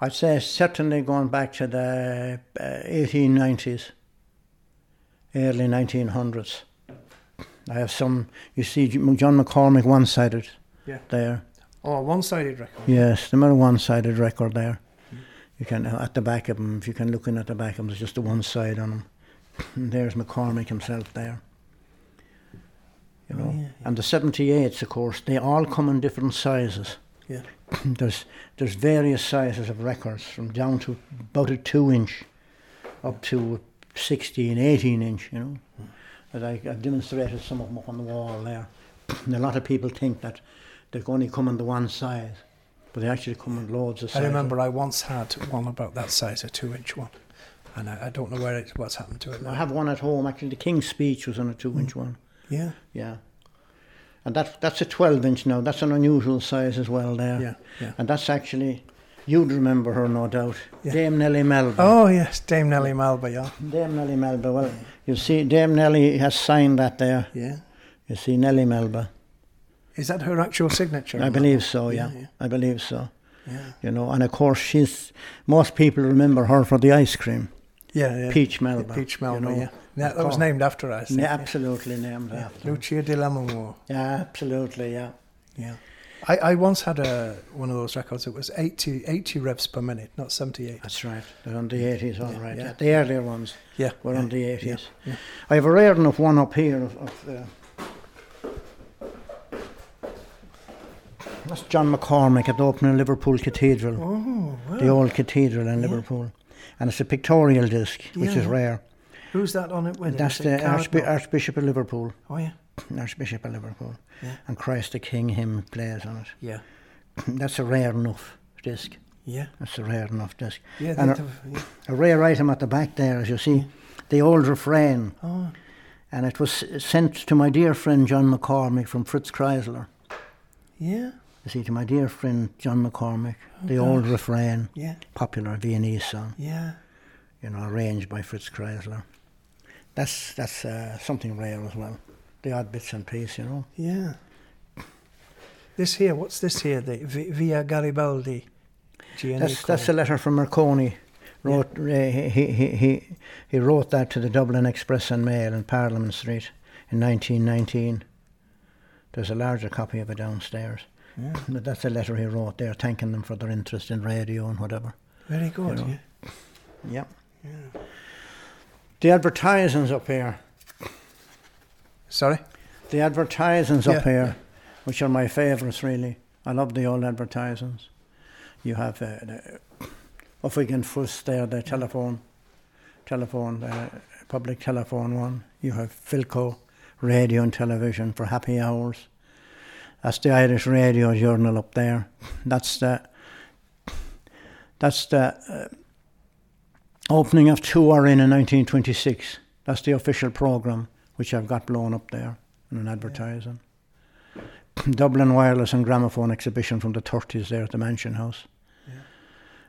I'd say certainly going back to the uh, 1890s, early 1900s. I have some, you see John McCormack one sided Yeah. there. Oh, one sided record. Yes, the a one-sided record there. You can uh, at the back of them, if you can look in at the back of them, there's just the one side on them. And there's McCormack himself there. You Oh, know, yeah, yeah. and the 78s, of course, they all come in different sizes. Yeah. there's there's various sizes of records, from down to about a two-inch, up to 16, 18 inch. You know, And I, I've demonstrated some of them up on the wall there. and a lot of people think that they can only come in the one size, but they actually come in loads of sizes. I remember I once had one about that size, a two inch one. And I, I don't know where it, what's happened to it now. I have one at home. Actually, the King's Speech was on a two-inch Hmm. one. Yeah. Yeah, and that that's a twelve-inch now. That's an unusual size as well there. Yeah. Yeah. And that's actually, you'd remember her no doubt, Yeah. Dame Nellie Melba. Oh, yes. Dame Nellie Melba, yeah. Dame Nellie Melba. Well, you see, Dame Nellie has signed that there. Yeah. You see, Nellie Melba. Is that her actual signature? I believe so. Yeah, Yeah, yeah. I believe so. Yeah. You know, and of course, she's most people remember her for the ice cream, Yeah, yeah. Peach Melba. Peach you Melba, know. yeah. That was named after her, I think. Yeah, absolutely named Yeah. after. Lucia di Lammermoor. Yeah, absolutely. Yeah. Yeah. I, I once had a one of those records. It was 80, 80 revs per minute, not 78. That's right. They're on the 80s, all Yeah, right. yeah. The earlier ones Yeah. were yeah, on the 80s. yeah, yeah. I have a rare enough one up here of, of uh, that's John McCormack at the opening of Liverpool Cathedral, Oh, wow. the old cathedral in Yeah. Liverpool. And it's a pictorial disc, which Yeah, is rare. Who's that on it with? That's it the Cardinal? Archbishop of Liverpool. Oh, yeah. Archbishop of Liverpool. Yeah. And Christ the King hymn plays on it. Yeah. That's a rare enough disc. Yeah. That's a rare enough disc. Yeah. And a- yeah. A rare item at the back there, as you see, the old refrain. Oh, And it was sent to my dear friend John McCormack from Fritz Kreisler. yeah. You see, to my dear friend John McCormack, the gosh. old refrain, Yeah. popular Viennese song, Yeah. you know, arranged by Fritz Kreisler. That's that's uh, something rare as well. The odd bits and pieces, you know. Yeah. This here, what's this here? The Vi- Via Garibaldi. That's that's a letter from Marconi. Wrote uh, he, he he he wrote that to the Dublin Express and Mail in Parliament Street in 1919. There's a larger copy of it downstairs. Yeah. But that's a letter he wrote there, thanking them for their interest in radio and whatever. Very good. know. Yeah. Yep. Yeah. The advertisings up here. Sorry. The advertisements Yeah, up here, which are my favourites really. I love the old advertisements. You have uh, the Uffigan Fuss there, the telephone, telephone, uh, public telephone one. You have Philco, radio and television for happy hours. That's the Irish Radio Journal up there. That's the that's the uh, opening of 2RN in 1926. That's the official program which I've got blown up there in an advertising. Dublin Wireless and Gramophone exhibition from the 30s there at the Mansion House.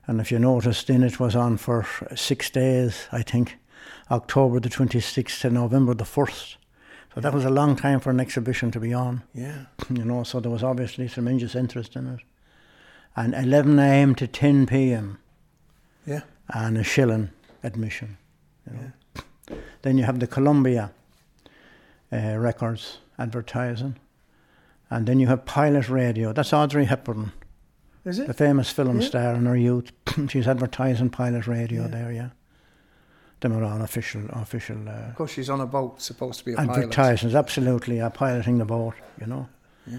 And if you noticed, in it was on for six days, I think, October the 26th to November the 1st. So that was a long time for an exhibition to be on, Yeah. you know, so there was obviously tremendous interest in it. And 11 a.m. to 10 p.m. Yeah. and a shilling admission. You know. Then you have the Columbia uh, Records advertising. And then you have Pilot Radio. That's Audrey Hepburn, Is it? the famous film Yeah. star in her youth. She's advertising Pilot Radio Yeah. there, yeah. Them are on official, official uh, Of course, she's on a boat, supposed to be a pilot. advertisements. Absolutely, uh, piloting the boat, you know. Yeah.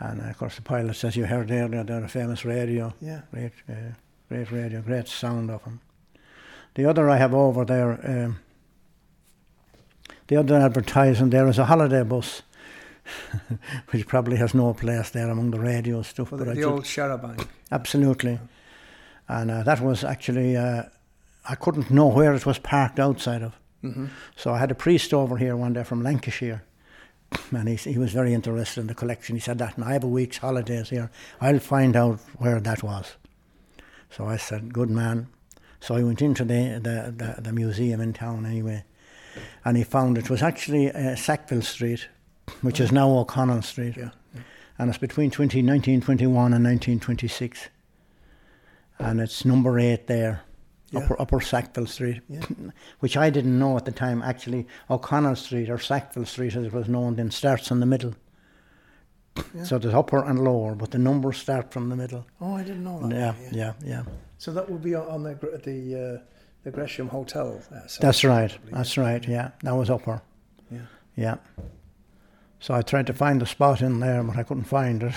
And uh, of course, the pilot says you heard earlier, they're a famous radio. Yeah. Great, uh, great radio, great sound of them. The other I have over there, um, the other advertising there is a holiday bus, which probably has no place there among the radio stuff. The, the old charabanc. absolutely, and uh, that was actually uh, I couldn't know where it was parked outside of, Mm-hmm. so I had a priest over here one day from Lancashire. And he, he was very interested in the collection. He said that, and I have a week's holidays here. I'll find out where that was. So I said, good man. So I went into the, the, the, the museum in town anyway, and he found it was actually uh, Sackville Street, which is now O'Connell Street. Yeah. And it's between 20, 1921 and 1926. And it's number eight there, Yeah. upper, upper Sackville Street, Yeah. which I didn't know at the time. Actually, O'Connell Street or Sackville Street, as it was known then, starts in the middle. Yeah. So there's upper and lower, but the numbers start from the middle. Oh, I didn't know that. Yeah, yeah, yeah. So that would be on- on the the uh, the Gresham Hotel. Uh, That's right. That's right. Yeah, that was upper. Yeah. Yeah. So I tried to find the spot in there, but I couldn't find it.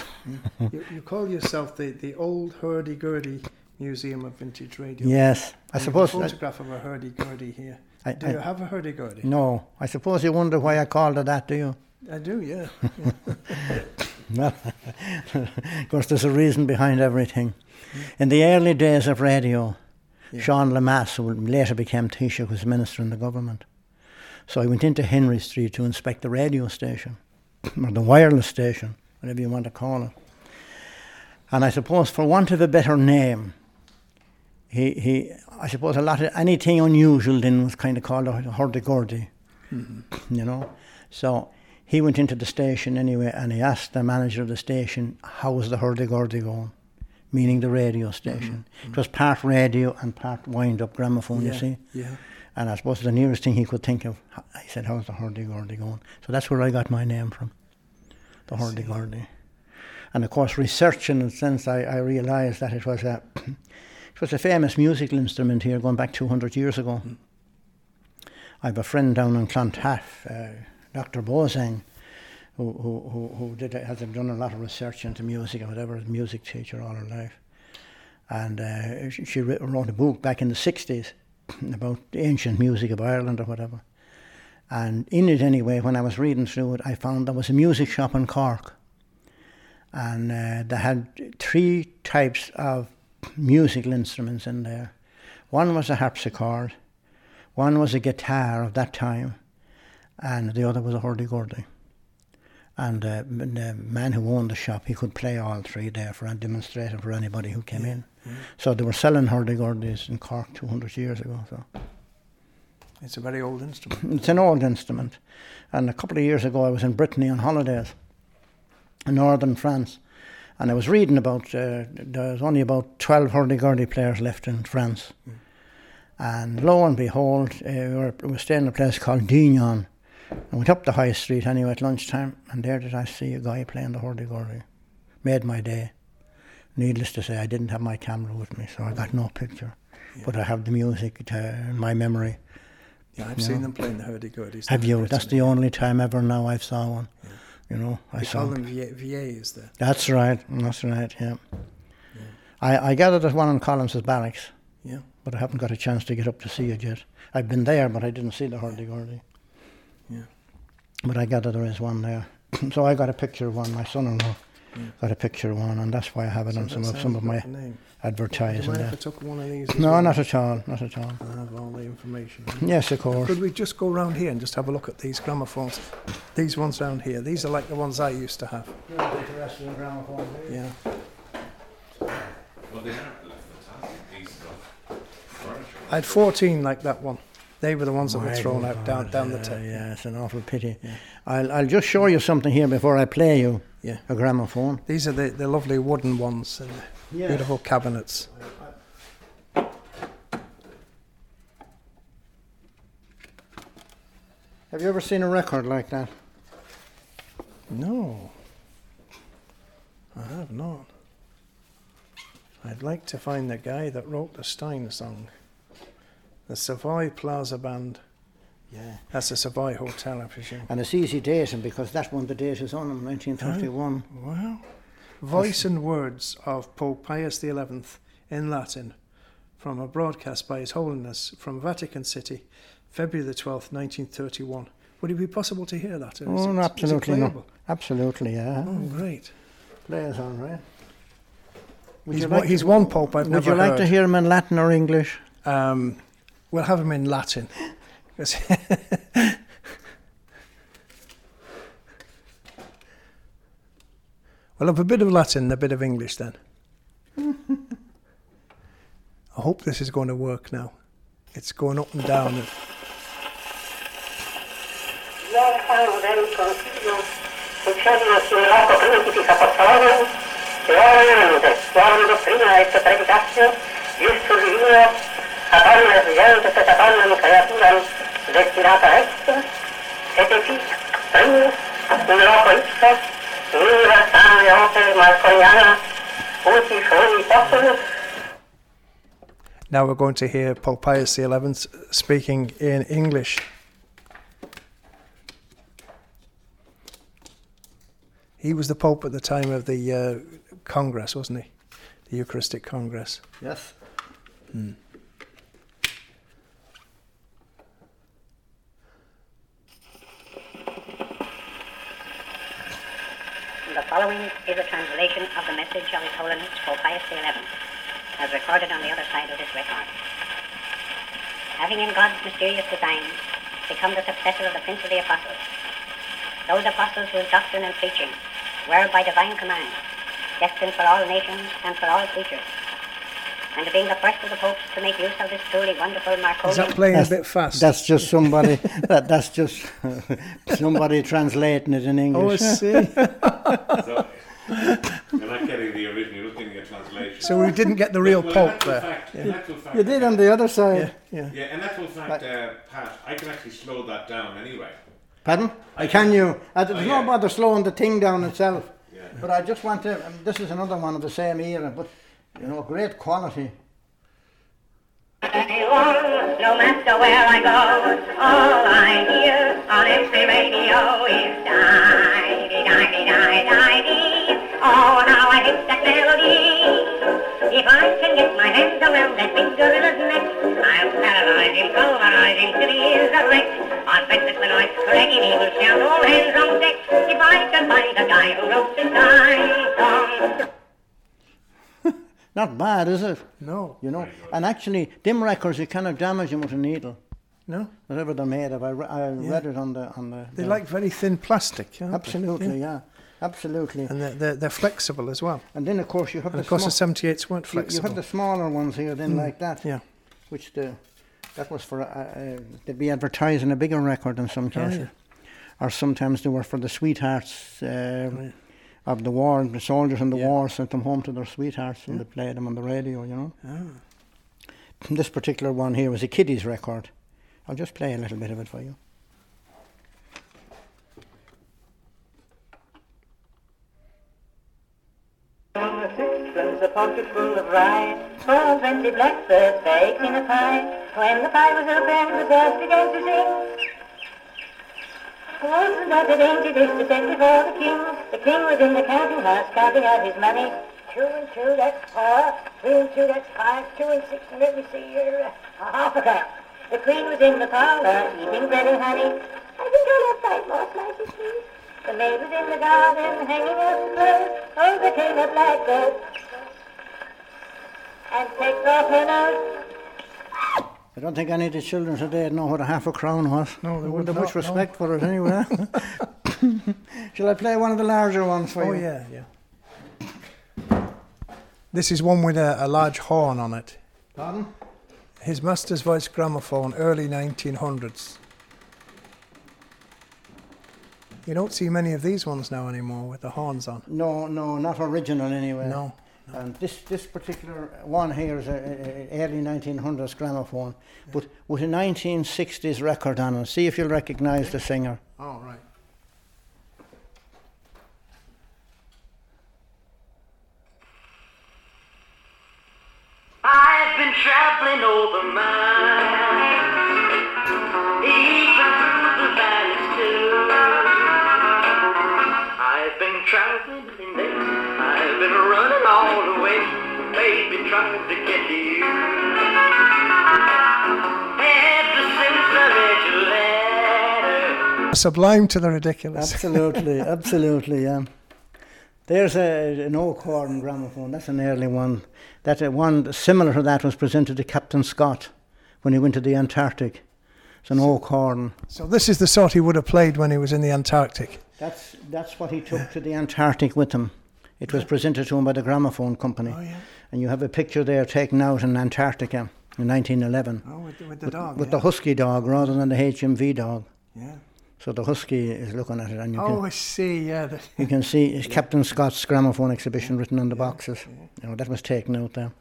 You, you call yourself the, the old hurdy gurdy Museum of Vintage Radio. Yes, I And suppose. A photograph of a hurdy gurdy here. I, Do I- you have a hurdy gurdy? no, I suppose you wonder why I called it that, do you? I do. Yeah. Well, of course, there's a reason behind everything. In the early days of radio, Yeah. Sean Lemass, who later became Taoiseach, was minister in the government. So I went into Henry Street to inspect the radio station, or the wireless station, whatever you want to call it. And I suppose, for want of a better name, he, he I suppose a lot of anything unusual then was kind of called a hurdy-gurdy, mm-hmm. you know. So he went into the station anyway and he asked the manager of the station, how was the hurdy-gurdy going? Meaning the radio station. It was part radio and part wind-up gramophone, yeah. you see. Yeah. And I suppose the nearest thing he could think of, he said, how's the hurdy-gurdy going? So that's where I got my name from, the hurdy-gurdy. And of course, researching in a sense, I, I realised that it was a, it was a famous musical instrument here going back 200 years ago. I have a friend down in Clontarf, uh, Dr. Bozang, who, who, who, did, has done a lot of research into music or whatever, a music teacher all her life. And uh, she, she wrote a book back in the 60s about the ancient music of Ireland or whatever. And in it, anyway, when I was reading through it, I found there was a music shop in Cork. And uh, they had three types of musical instruments in there. One was a harpsichord, one was a guitar of that time, and the other was a hurdy-gurdy. And uh, the man who owned the shop, he could play all three there for a demonstration for anybody who came in. So they were selling hurdy-gurdies in Cork 200 years ago. So It's a very old instrument. it's an old instrument. And a couple of years ago, I was in Brittany on holidays in northern France. And I was reading about, uh, there's only about 12 hurdy-gurdy players left in France. And lo and behold, uh, we, were, we were staying in a place called Dinan. I went up the high street anyway at lunchtime, and there did I see a guy playing the hurdy-gurdy. Made my day. Needless to say, I didn't have my camera with me, so I got no picture. But I have the music to, in my memory. Yeah, I've Yeah. seen them playing the hurdy-gurdies. Have you? That's the only time ever now I've saw one. You know, I They saw. call them VA, VAs there. That's right. That's right. Yeah. I, I gathered there's one in Collins's barracks, Yeah. but I haven't got a chance to get up to see it yet. I've been there, but I didn't see the hurdy-gurdy. Yeah. But I gather there is one there. so I got a picture of one. My son-in-law hmm. got a picture of one, and that's why I have it on some of some of my name. Do you advertising mind if I there. took one of these? No, well? not at all. Not at all. I have all the information. Yes, of course. Could we just go round here and just have a look at these gramophones? These ones round here. These are like the ones I used to have. Yeah. Well, they are fantastic pieces of furniture. I had 14 like that one. They were the ones that were thrown out down down the tape. Yeah, it's an awful pity. I'll, I'll just show you something here before I play you Yeah. a gramophone. These are the, the lovely wooden ones and Yeah. beautiful cabinets. Have you ever seen a record like that? No, I have not. I'd like to find the guy that wrote the Stein song. The Savoy Plaza Band. Yeah. That's the Savoy Hotel, I presume. And it's easy dating because that one the date is on in 1931. Wow. Voice and words of Pope Pius XI in Latin from a broadcast by His Holiness from Vatican City, February the 12th, 1931. Would it be possible to hear that? Is Oh, it- no, absolutely playable? Absolutely, yeah. Oh, great. Play us on, right? Would He's, you one, like he's to, one Pope I've Would you like heard. to hear him in Latin or English? Um, we'll have him in Latin. we'll have a bit of Latin and a bit of English then. I hope this is going to work now. It's going up and down. Now we're going to hear Pope Pius XI speaking in English. He was the Pope at the time of the uh, Congress, wasn't he? The Eucharistic Congress. Yes. Hmm. The following is a translation of the message of His Holiness Pope Pius XI, as recorded on the other side of this record. Having in God's mysterious design become the successor of the Prince of the Apostles, those apostles whose doctrine and preaching were by divine command destined for all nations and for all creatures, and being the first of the popes to make use of this truly wonderful Is that playing That's- a bit fast? That's just somebody. that, that's just somebody translating it in English. oh, I see. So, you're not getting the original, you're getting a translation. so we didn't get the real Well, Pope there. Fact, in actual fact, you did on the other side. Yeah, yeah. Yeah, in actual fact, uh, Pat, I can actually slow that down anyway. Pardon? I can you? Uh, there's Oh, no yeah. bother slowing the thing down itself. Yeah. But I just want to. Um, this is another one of the same era, but you know, great quality. No matter where I go, all I hear on radio is die, die, die, die. Oh, how I hate that melody. If I can get my hands around that big gorilla's neck, I'll paralyze him, pulverize him till he is a wreck. I bet that when I he will shout all hands on deck. If I can find guy who wrote this song. Not bad, is it? No, You know, and actually, dim records you cannot damage them with a needle, no. whatever they're made of. I, re- I read it on the on the. They the- like very thin plastic. aren't absolutely, Yeah. yeah, absolutely. And they're, they're, they're flexible as well. And then of course you have And the of course, small- the 78s weren't you, you flexible. have the smaller ones here, then like that. yeah. which the that was for uh, uh, they'd be advertising a bigger record in some cases, or sometimes they were for the sweethearts uh, of the war. and The soldiers in the Yeah. war sent them home to their sweethearts, and they played them on the radio. You know. Ah. This particular one here was a kiddies record. I'll just play a little bit of it for you. A pocket full of rye, for twenty blackbirds baked in a pie. When the pie was opened, the birds began to sing. Wasn't that a dainty dish set before the king? The king was in the counting house counting out his money. Two and two, that's four. Three and two, that's five. Two and six, and let me see uh, half a crown. The queen was in the parlour eating bread and honey. I think I'll have five more slices please. The maid was in the garden hanging up the clothes. Oh, the king of blackbird. And takes off her nose. I don't think any of the children today know what a half a crown was. No, they They would wouldn't have much not, no. respect for it anyway. Shall I play one of the larger ones for Oh you? Oh, yeah, yeah. This is one with a, a large horn on it. Pardon? His Master's Voice gramophone, early 1900s. You don't see many of these ones now anymore with the horns on. No, no, not original anyway. No. And this, this particular one here is a, a, a early 1900s gramophone, but with a 1960s record on it. See if you'll recognise the singer. Oh, right. I've been traveling over miles, even through the valleys too. I've been traveling all the way, baby, trying to get to you. Ever since I read your letter. Sublime to the ridiculous. Absolutely, absolutely, yeah. There's a, an oak horn gramophone. That's an early one. That uh, one similar to that was presented to Captain Scott when he went to the Antarctic. It's an oak horn. So this is the sort he would have played when he was in the Antarctic. That's that's what he took to the Antarctic with him. It was presented to him by the gramophone company. Oh, yeah. And you have a picture there taken out in Antarctica in 1911 Oh, with, the- with the with, dog. with yeah. the husky dog rather than the HMV dog. yeah. So the husky is looking at it, and you Oh, can I see. Yeah. The, you can see it's Captain Scott's gramophone exhibition written on the boxes. You know that was taken out there.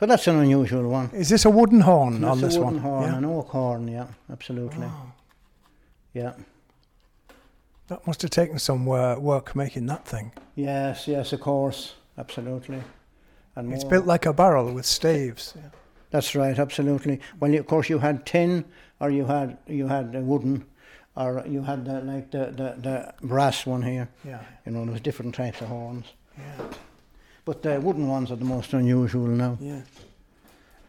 So that's an unusual one. is this a wooden horn on this wooden one? horn, Yeah. an oak horn, yeah, absolutely. Oh. Yeah. That must have taken some uh, work making that thing. Yes, yes, of course, absolutely. And It's more- built like a barrel with staves. Yeah. That's right, absolutely. Well, of course, you had tin, or you had you had wooden, or you had the, like the, the, the brass one here. Yeah. You know, there was different types of horns. Yeah. But the wooden ones are the most unusual now. Yeah.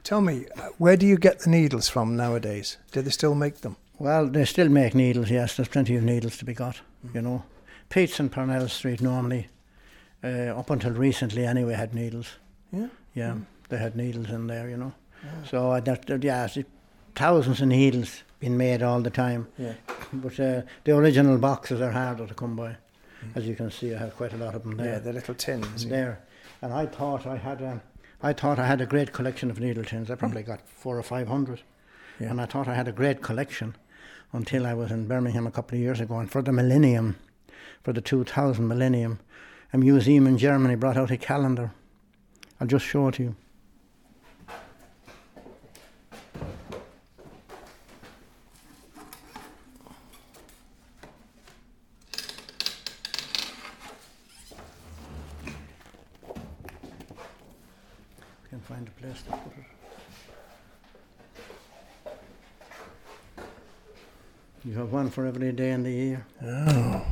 Tell me, uh, where do you get the needles from nowadays? Do they still make them? Well, they still make needles, yes. There's plenty of needles to be got, you know. Pete's and Parnell Street normally, uh, up until recently anyway, had needles. Yeah. Yeah, they had needles in there, you know. So uh, that, yeah, it's thousands of needles being made all the time. Yeah. But uh, the original boxes are harder to come by. As you can see, I have quite a lot of them there. Yeah, the little tins. yeah. there. And I thought I had a, I thought I had a great collection of needle tins. I probably got four or five hundred. Yeah. And I thought I had a great collection until I was in Birmingham a couple of years ago. And for the millennium, for the 2000 millennium, a museum in Germany brought out a calendar. I'll just show it to you. Can find a place to put You have one for every day in the year. Oh,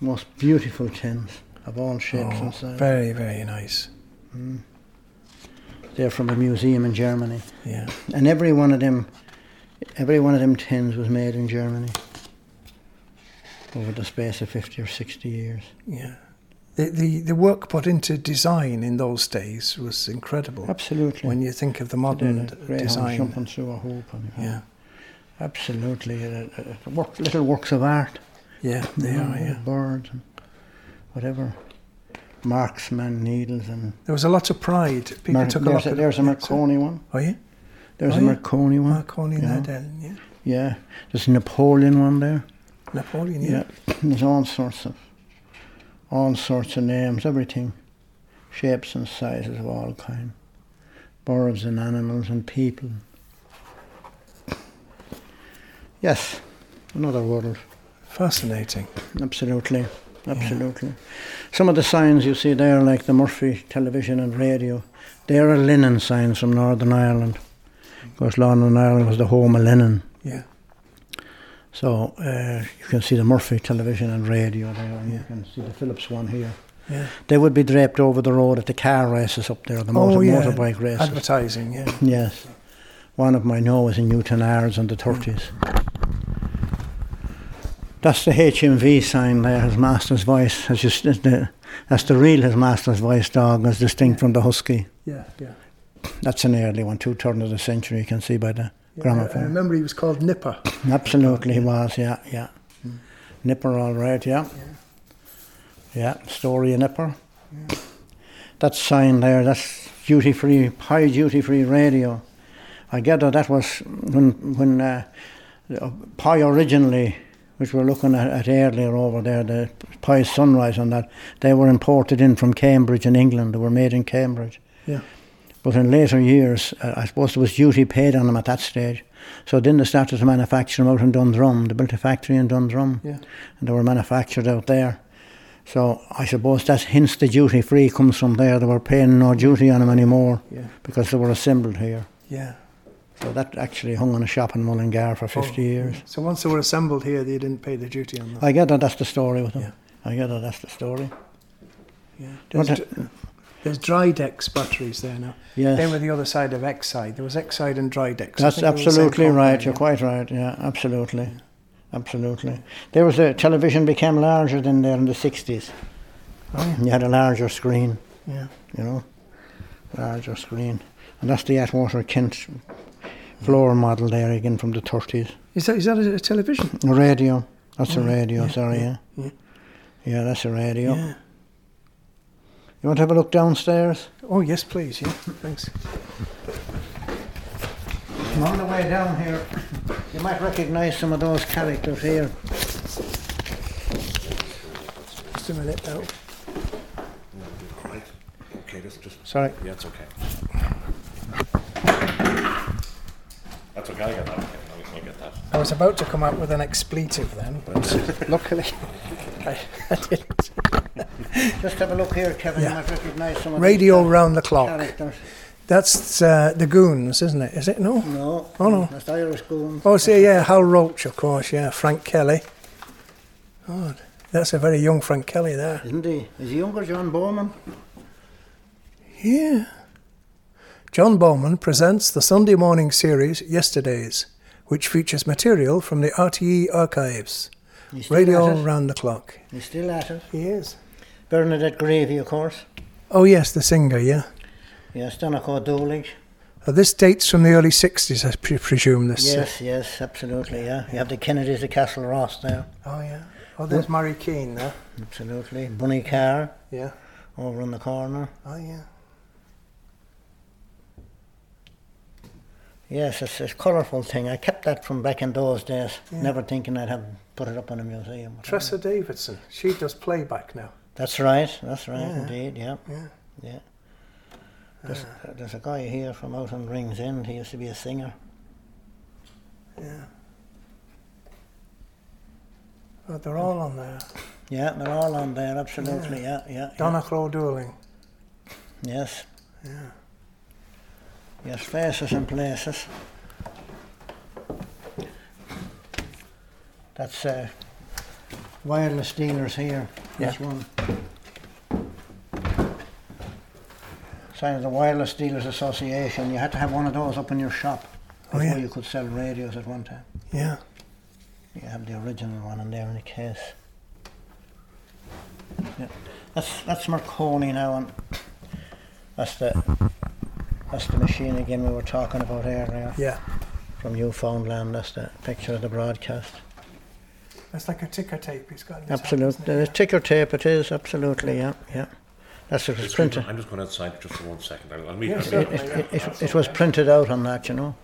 Most beautiful tins of all shapes oh, and sizes. very, very nice. Hmm. They're from a museum in Germany, Yeah. and every one of them, every one of them tins was made in Germany over the space of fifty or sixty years. Yeah. The, the, the work put into design in those days was incredible. Absolutely. When you think of the modern The d- greyhound design. jumping through a hoop. And, Yeah. Absolutely, work, little works of art. Yeah, they you are, yeah. Birds and whatever. Marksman needles and. There was a lot of pride. People Mar- took a there's lot a, of there's a Marconi one. Oh, yeah? There's Oh, a yeah. Marconi one. Marconi know. Yeah. Yeah. There's a Napoleon one there. Napoleon, yeah. Yeah. There's all sorts of all sorts of names, everything. Shapes and sizes of all kind. Birds and animals and people. Yes. Another world. Fascinating. Absolutely. Absolutely. Some of the signs you see there, like the Murphy television and radio, they are linen signs from Northern Ireland. Of course, Northern Ireland was the home of linen. Yeah. So uh, you can see the Murphy television and radio there, and you can see the Philips one here. Yeah. They would be draped over the road at the car races up there, the motor, oh, yeah. motorbike races. Advertising, yeah. Yes. One of my know was in Newtownards in the 30s. That's the HMV sign there, his master's voice. As just, the, that's the real his master's voice dog, as distinct from the husky. Yeah, yeah. That's an early one, two turn of the century, you can see by the yeah I, I remember he was called Nipper. Absolutely, he was, yeah, yeah. Nipper, all right, yeah. Yeah, story of Nipper. That sign there, that's duty free, high duty free radio. I gather that was when when uh, Pye originally, which we're looking at, at earlier over there, the Pye Sunrise and that, they were imported in from Cambridge in England. They were made in Cambridge. Yeah. But in later years, uh, I suppose there was duty paid on them at that stage. So then they started to manufacture them out in Dundrum. They built a factory in Dundrum, Yeah. and they were manufactured out there. So I suppose that's hence the duty free comes from there. They were paying no duty on them anymore Yeah. because they were assembled here. Yeah. So that actually hung on a shop in Mullingar for 50 Oh, years. So once they were assembled here, they didn't pay the duty on them. I gather that's the story with them. Yeah. I gather that's the story. yeah. There's, dr- there's Drydex batteries there now. Yes. They were the other side of Exide. There was Exide and Drydex. That's think they were the same absolutely right. You're yeah. quite right. Yeah, absolutely. Absolutely. There was a television became larger than there in the 60s. Oh, yeah. You had a larger screen, yeah. you know, larger screen. And that's the Atwater Kent floor model there again from the 30s. Is that, is that a, a television? A radio. That's a Oh, yeah, radio, yeah, sorry, yeah. yeah, Yeah, that's a radio. Yeah. You want to have a look downstairs? Oh, yes, please. Yeah. Thanks. I'm on the way down here. You might recognise some of those characters here. Just a minute now. Right. Okay, this just. Sorry. Yeah, it's okay. That's okay, I get that. I'll, I'll get that. I was about to come out with an expletive then, but luckily I, I didn't. Just have a look here, Kevin. Yeah. You might recognise some of Radio these round the clock. characters. That's uh, the Goons, isn't it? Is it? No. No. Oh, no. That's Irish Goons. Oh, see, yeah, Hal Roach, of course. Yeah, Frank Kelly. Oh, that's a very young Frank Kelly there. Isn't he? Is he younger John Bowman? Yeah. John Bowman presents the Sunday morning series Yesterdays, which features material from the RTE archives. Radio round the clock. He's still at it. He is. Bernadette Greevy, of course. Oh, yes, the singer, yeah. Yes, Donegal Doolig. Uh, this dates from the early 60s, I pre- presume. This. uh, Yes, yes, absolutely, yeah. You have the Kennedys of Castleross there. oh, yeah. Oh, there's Marie Keane there. Absolutely. Bunny Carr Yeah. over in the corner. Oh, yeah. Yes, it's a colourful thing. I kept that from back in those days, Yeah. never thinking I'd have put it up in a museum. Tressa Davidson. She does playback now. That's right, that's right, Yeah. indeed, yeah. Yeah. Yeah. There's, ah. there's a guy here from out on Ringsend, he used to be a singer. Yeah. Oh, they're all on there. Yeah, they're all on there, absolutely, yeah, yeah. yeah. Donncha Ó Dúlaing. Yes. Yeah. Yes, faces and places. That's uh, wireless dealers here. This one. Sign of the Wireless Dealers Association. You had to have one of those up in your shop Oh, before yeah. you could sell radios at one time. Yeah. You have the original one in there in the case. Yeah. That's that's Marconi now and that's the that's the machine again we were talking about earlier Yeah. from Newfoundland. That's the picture of the broadcast. That's like a ticker tape he's got in his Absolutely. isn't The ticker tape it is, absolutely, yeah, yeah. That's it was Excuse me, printed. I'm just going outside just for one second. I'll, I'll meet Yeah, you. sure. It, it, it, it was printed out on that, you know.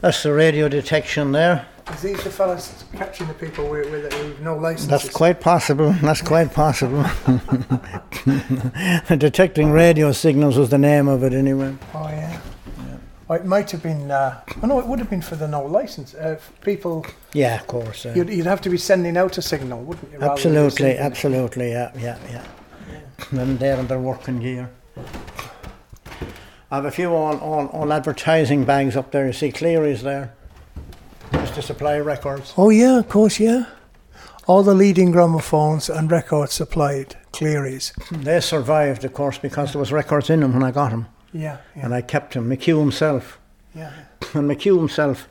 That's the radio detection there. Is these the fellas catching the people with, with, with no licenses? That's quite possible. That's quite possible. Detecting radio signals was the name of it anyway. Oh, yeah. Oh, it might have been. Uh, oh no, it would have been for the no license. Uh, people, Yeah, of course. uh, you'd, you'd have to be sending out a signal, wouldn't you? absolutely, absolutely. Yeah, yeah, yeah. And they're in their working gear. I have a few all, all, all advertising bags up there. You see Clerys there. Just to supply records. Oh yeah, of course, yeah. All the leading gramophones and records supplied, Clerys. They survived, of course, because there was records in them when I got them. Yeah, yeah, And I kept them. McHugh himself. yeah. And McHugh himself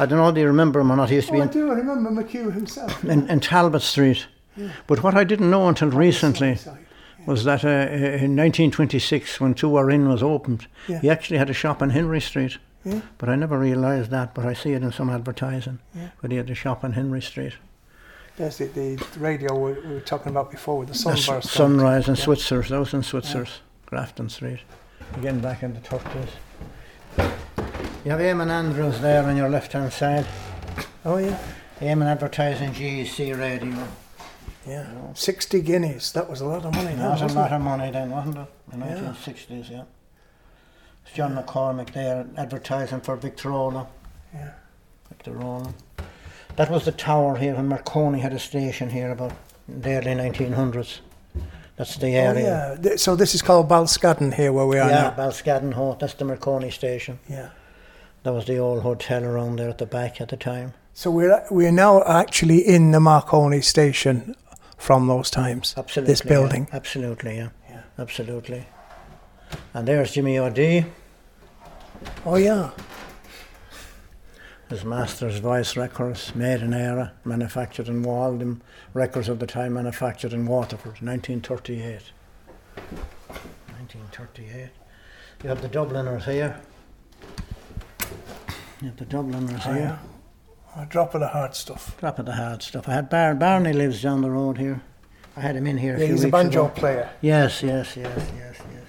I don't know. Do you remember him or not? He used to Oh, be I in, do. I remember McHugh himself. in, in Talbot Street. Yeah. But what I didn't know until recently Sorry. was that uh, in 1926, when 2RN was opened, Yeah. he actually had a shop on Henry Street. Yeah. But I never realised that, but I see it in some advertising. Yeah. But he had a shop on Henry Street. There's the, the radio we, we were talking about before with the sunburst. Sunrise and Yeah. Switzers, those in Switzers, Grafton Street. Again, back in the 30s. You have Eamonn Andrews there on your left hand side. Oh yeah, Eamon advertising GEC radio. yeah. Sixty guineas. That was a lot of money. That was a lot it? of money then, wasn't it? In the Yeah. 1960s, yeah. John McCormack there advertising for Victrola. Yeah. Victrola. That was the tower here when Marconi had a station here about the early 1900s. That's the Oh area. yeah. So this is called Balscadden here, where we are Yeah, now. Balscadden that's the Marconi station. Yeah. That was the old hotel around there at the back at the time. So we're we're now actually in the Marconi station from those times. Absolutely. This building. Yeah. Absolutely, yeah. Yeah. Absolutely. And there's Jimmy O'D, Oh yeah. his master's voice records, made in era, manufactured in Walden, records of the time manufactured in Waterford, 1938. 1938. You have the Dubliners here. You have the Dubliners Oh, here. yeah. A drop of the hard stuff. Drop of the hard stuff. I had Bar- Barney lives down the road here. I had him in here a Yeah, few he's a banjo ago. player. Yes, yes, yes, yes, yes.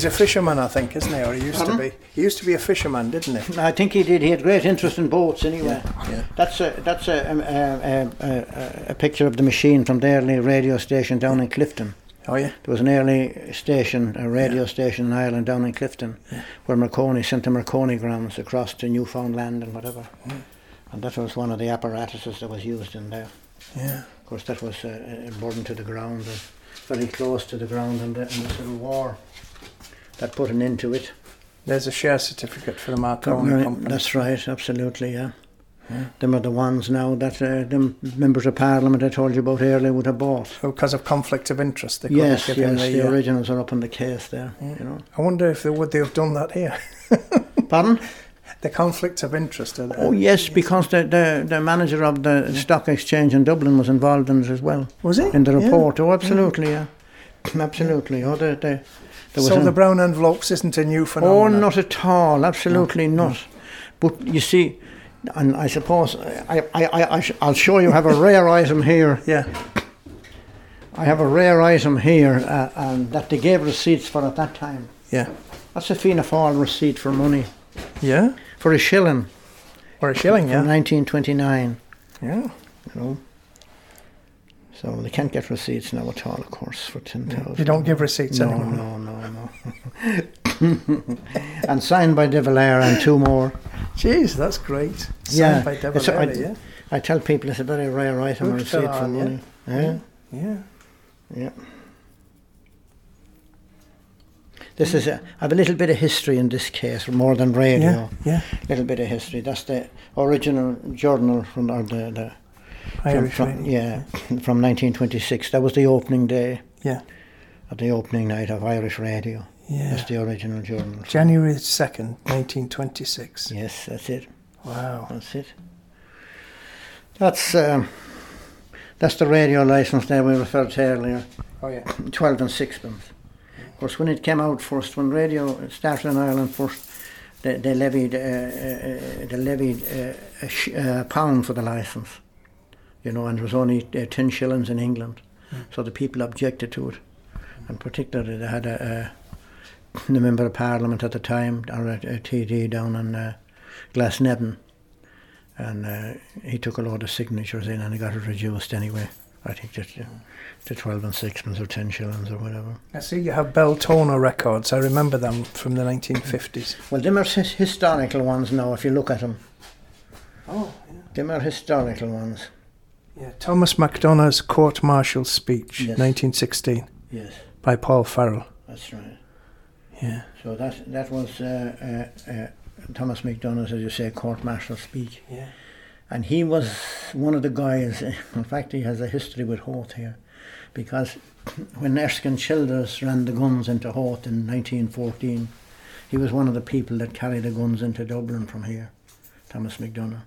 He's a fisherman, I think, isn't he? Or he used Pardon? to be. He used to be a fisherman, didn't he? I think he did. He had great interest in boats anyway. Yeah. That's a that's a, a, a, a, a picture of the machine from the early radio station down in Clifden. Oh yeah. There was an early station, a radio station in Ireland down in Clifden, where Marconi sent the Marconi grams across to Newfoundland and whatever. And that was one of the apparatuses that was used in there. Yeah. Of course, that was uh, uh, burned to the ground, uh, very close to the ground in the, in the Civil War. That put an end to it. There's a share certificate for the Marconi Right, company. That's right, absolutely, yeah. Them are the ones now that uh, them members of Parliament I told you about earlier would have bought. because of conflict of interest. They couldn't Yes, give yes, the, the, uh, originals are up in the case there, you know. I wonder if they would they have done that here. Pardon? the conflict of interest. uh, Oh yes, because the, the, the manager of the stock exchange in Dublin was involved in it as well. Was he? In the Yeah. report, oh absolutely, yeah. absolutely. Oh, the, the, there So an- the brown envelopes isn't a new phenomenon? Oh, not at all. Absolutely not. But you see, and I suppose I, I, I, I sh- I'll show you. Have a rare item here. Yeah. I have a rare item here, uh, and that they gave receipts for at that time. Yeah. That's a Fianna Fáil receipt for money Yeah. for a shilling Or a shilling. Yeah. 1929. Yeah. You know. So they can't get receipts now at all, of course, for ten thousand. You don't give receipts no, anymore. no, no, no. and signed by De Valera and two more. Jeez, that's great. Signed Yeah, by it's a- De Valera, I- yeah. I tell people it's a very rare item, a Good receipt fella for on money. Yeah, Yeah. yeah. This is a, I have a little bit of history in this case, more than radio. Yeah. Yeah. little bit of history. That's the original journal from or the, the Irish from- radio. yeah from 1926. That was the opening day Yeah. of the opening night of Irish radio. Yeah. That's the original journal. January 2nd, 1926. Yes, that's it. Wow. That's it. That's um, that's the radio license there we referred to earlier. Oh, yeah. 12 and sixpence. Of course, when it came out first, when radio started in Ireland first, they, they levied, uh, uh, uh, they levied uh, a sh- uh, pound for the license, you know, and it was only uh, 10 shillings in England. So the people objected to it. And particularly, they had a, a the member of parliament at the time, or a, a TD down in uh, Glasnevin, and uh, he took a lot of signatures in and he got it reduced anyway. I think just uh, to 12 and sixpence or 10 shillings or whatever. I see you have Beltona records. I remember them from the 1950s. Well, them are his- historical ones now, if you look at them. Oh, Them are historical ones. Yeah. Thomas MacDonagh's court martial speech, Yes. 1916, Yes, by Paul Farrell. that's right. Yeah. So that that was uh, uh, uh, Thomas MacDonagh's, as you say, court martial speech. Yeah. And he was one of the guys, in fact, he has a history with Howth here, because when Erskine Childers ran the guns into Howth in 1914, He was one of the people that carried the guns into Dublin from here, Thomas MacDonagh.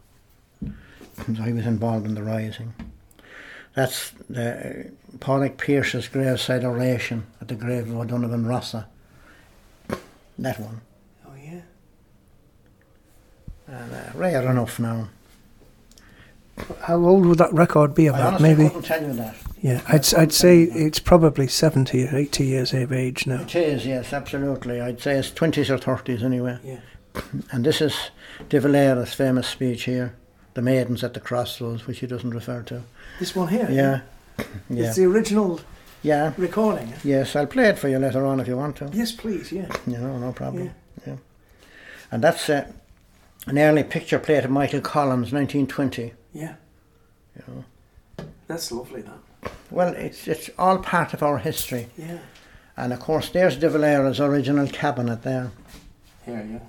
So he was involved in the rising. That's the Pádraig Pearse's graveside oration at the grave of O'Donovan Rossa. That one. Oh yeah. And, uh, rare enough now. How old would that record be I about? honestly Maybe. couldn't tell you that. Yeah, I'd I'd say it's probably seventy or eighty years of age now. It is, yes, absolutely. I'd say it's 20s or 30s anyway. Yeah. And this is De Valera's famous speech here, The Maidens at the Crossroads, which he doesn't refer to. This one here. Yeah. Yeah. It's the original Yeah. recording. Yes, I'll play it for you later on if you want to. Yes, please. Yeah. You know, no problem. Yeah. And that's uh, an early picture plate of Michael Collins, 1920. Yeah. You know. That's lovely. That. Well, it's it's all part of our history. Yeah. And of course, there's De Valera's original cabinet there. Here, yeah.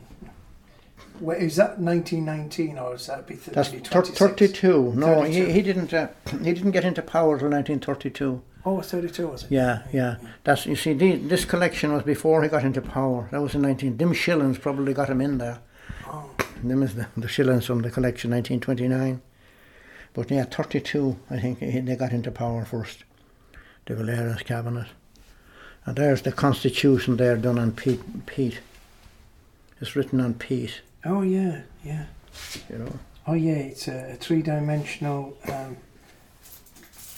Wait, is that 1919 or is that be th- That's maybe thir- 26? 32. No, 32. he, he didn't uh, he didn't get into power till 1932. Oh, 32 was it? Yeah, yeah. That's you see, the, this collection was before he got into power. That was in 19. Them shillings probably got him in there. Oh. Them is the, the shillings from the collection, 1929. But yeah, 32. I think he, they got into power first. De Valera's cabinet, and there's the Constitution there done on Pete. peat. It's written on peat. Oh yeah, yeah. You know. Oh yeah, it's a, a three-dimensional um,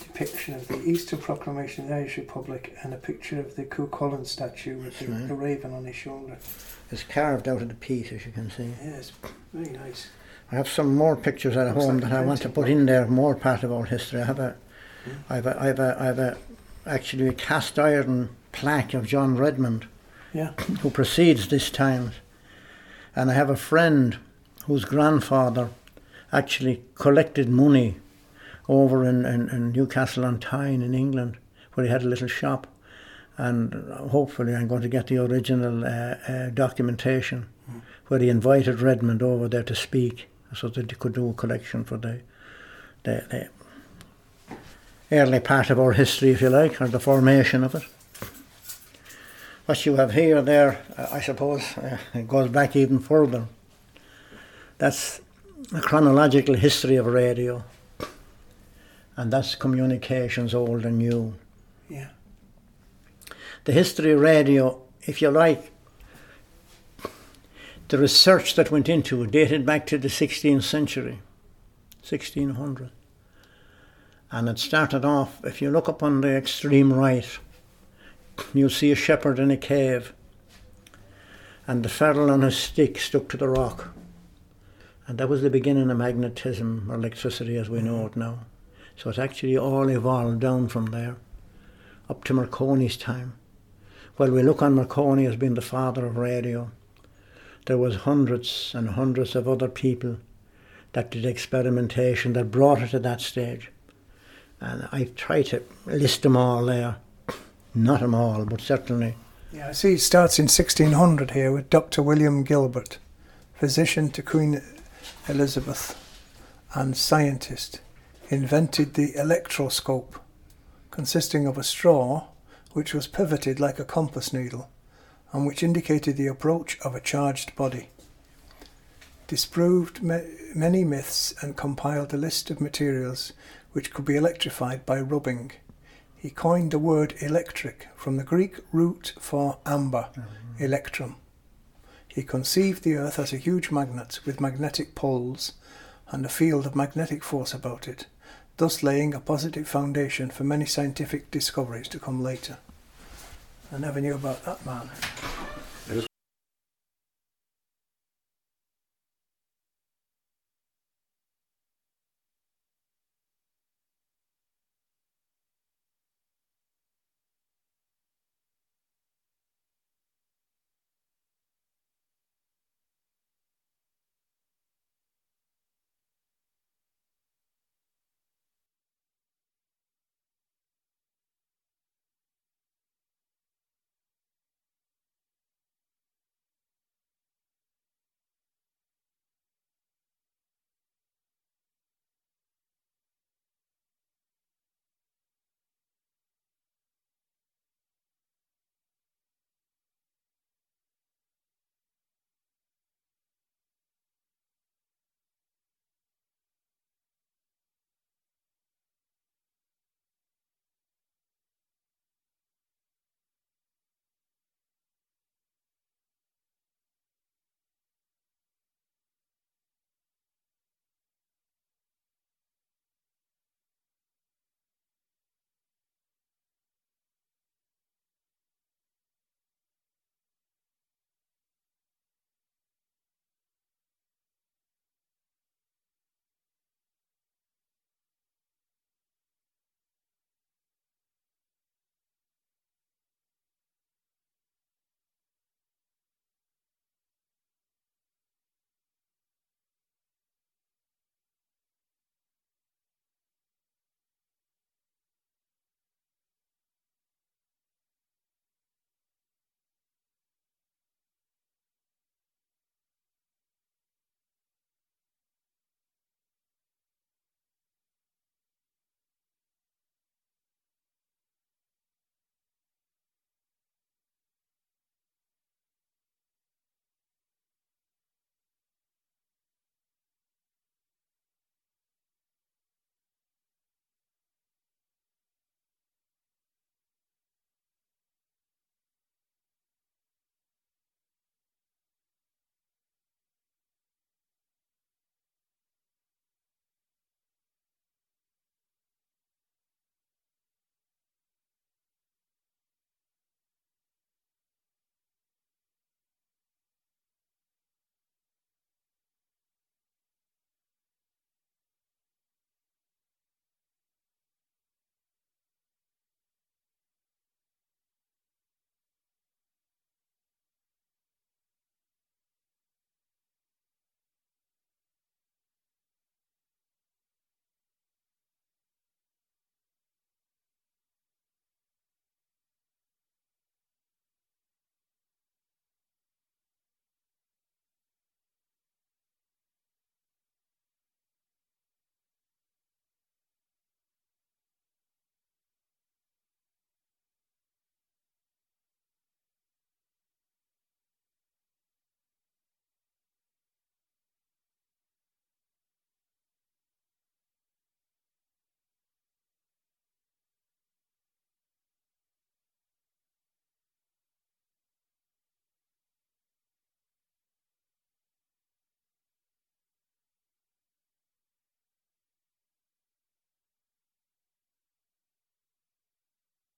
depiction of the Easter Proclamation of the Irish Republic and a picture of the Cú Chulainn statue with the, right. the raven on his shoulder. It's carved out of the peat, as you can see. Yes, very nice. I have some more pictures at Looks home like that I want to put in there, more part of our history. I have a, I have a, I have a, I have a, actually a cast iron plaque of John Redmond, Yeah. who precedes this times, and I have a friend whose grandfather actually collected money over in, in, in Newcastle on Tyne in England, where he had a little shop, and hopefully I'm going to get the original uh, uh, documentation where he invited Redmond over there to speak, so that they could do a collection for the, the, the early part of our history, if you like, or the formation of it. What you have here, there, uh, I suppose, uh, it goes back even further. That's a chronological history of radio, and that's communications old and new. Yeah. The history of radio, if you like, the research that went into it dated back to the 16th century, 1600. And it started off, if you look up on the extreme right, you'll see a shepherd in a cave, and the ferrule on his stick stuck to the rock. And that was the beginning of magnetism or electricity as we know it now. So it actually all evolved down from there, up to Marconi's time. While we look on Marconi as being the father of radio. There was hundreds and hundreds of other people that did experimentation that brought it to that stage. And I try to list them all there. Not them all, but certainly. Yeah, I see it starts in 1600 here with Dr. William Gilbert, physician to Queen Elizabeth and scientist, invented the electroscope, consisting of a straw which was pivoted like a compass needle and which indicated the approach of a charged body. Disproved ma- many myths and compiled a list of materials which could be electrified by rubbing. He coined the word electric from the Greek root for amber, mm-hmm. electrum. He conceived the earth as a huge magnet with magnetic poles and a field of magnetic force about it, thus laying a positive foundation for many scientific discoveries to come later. I never knew about that man.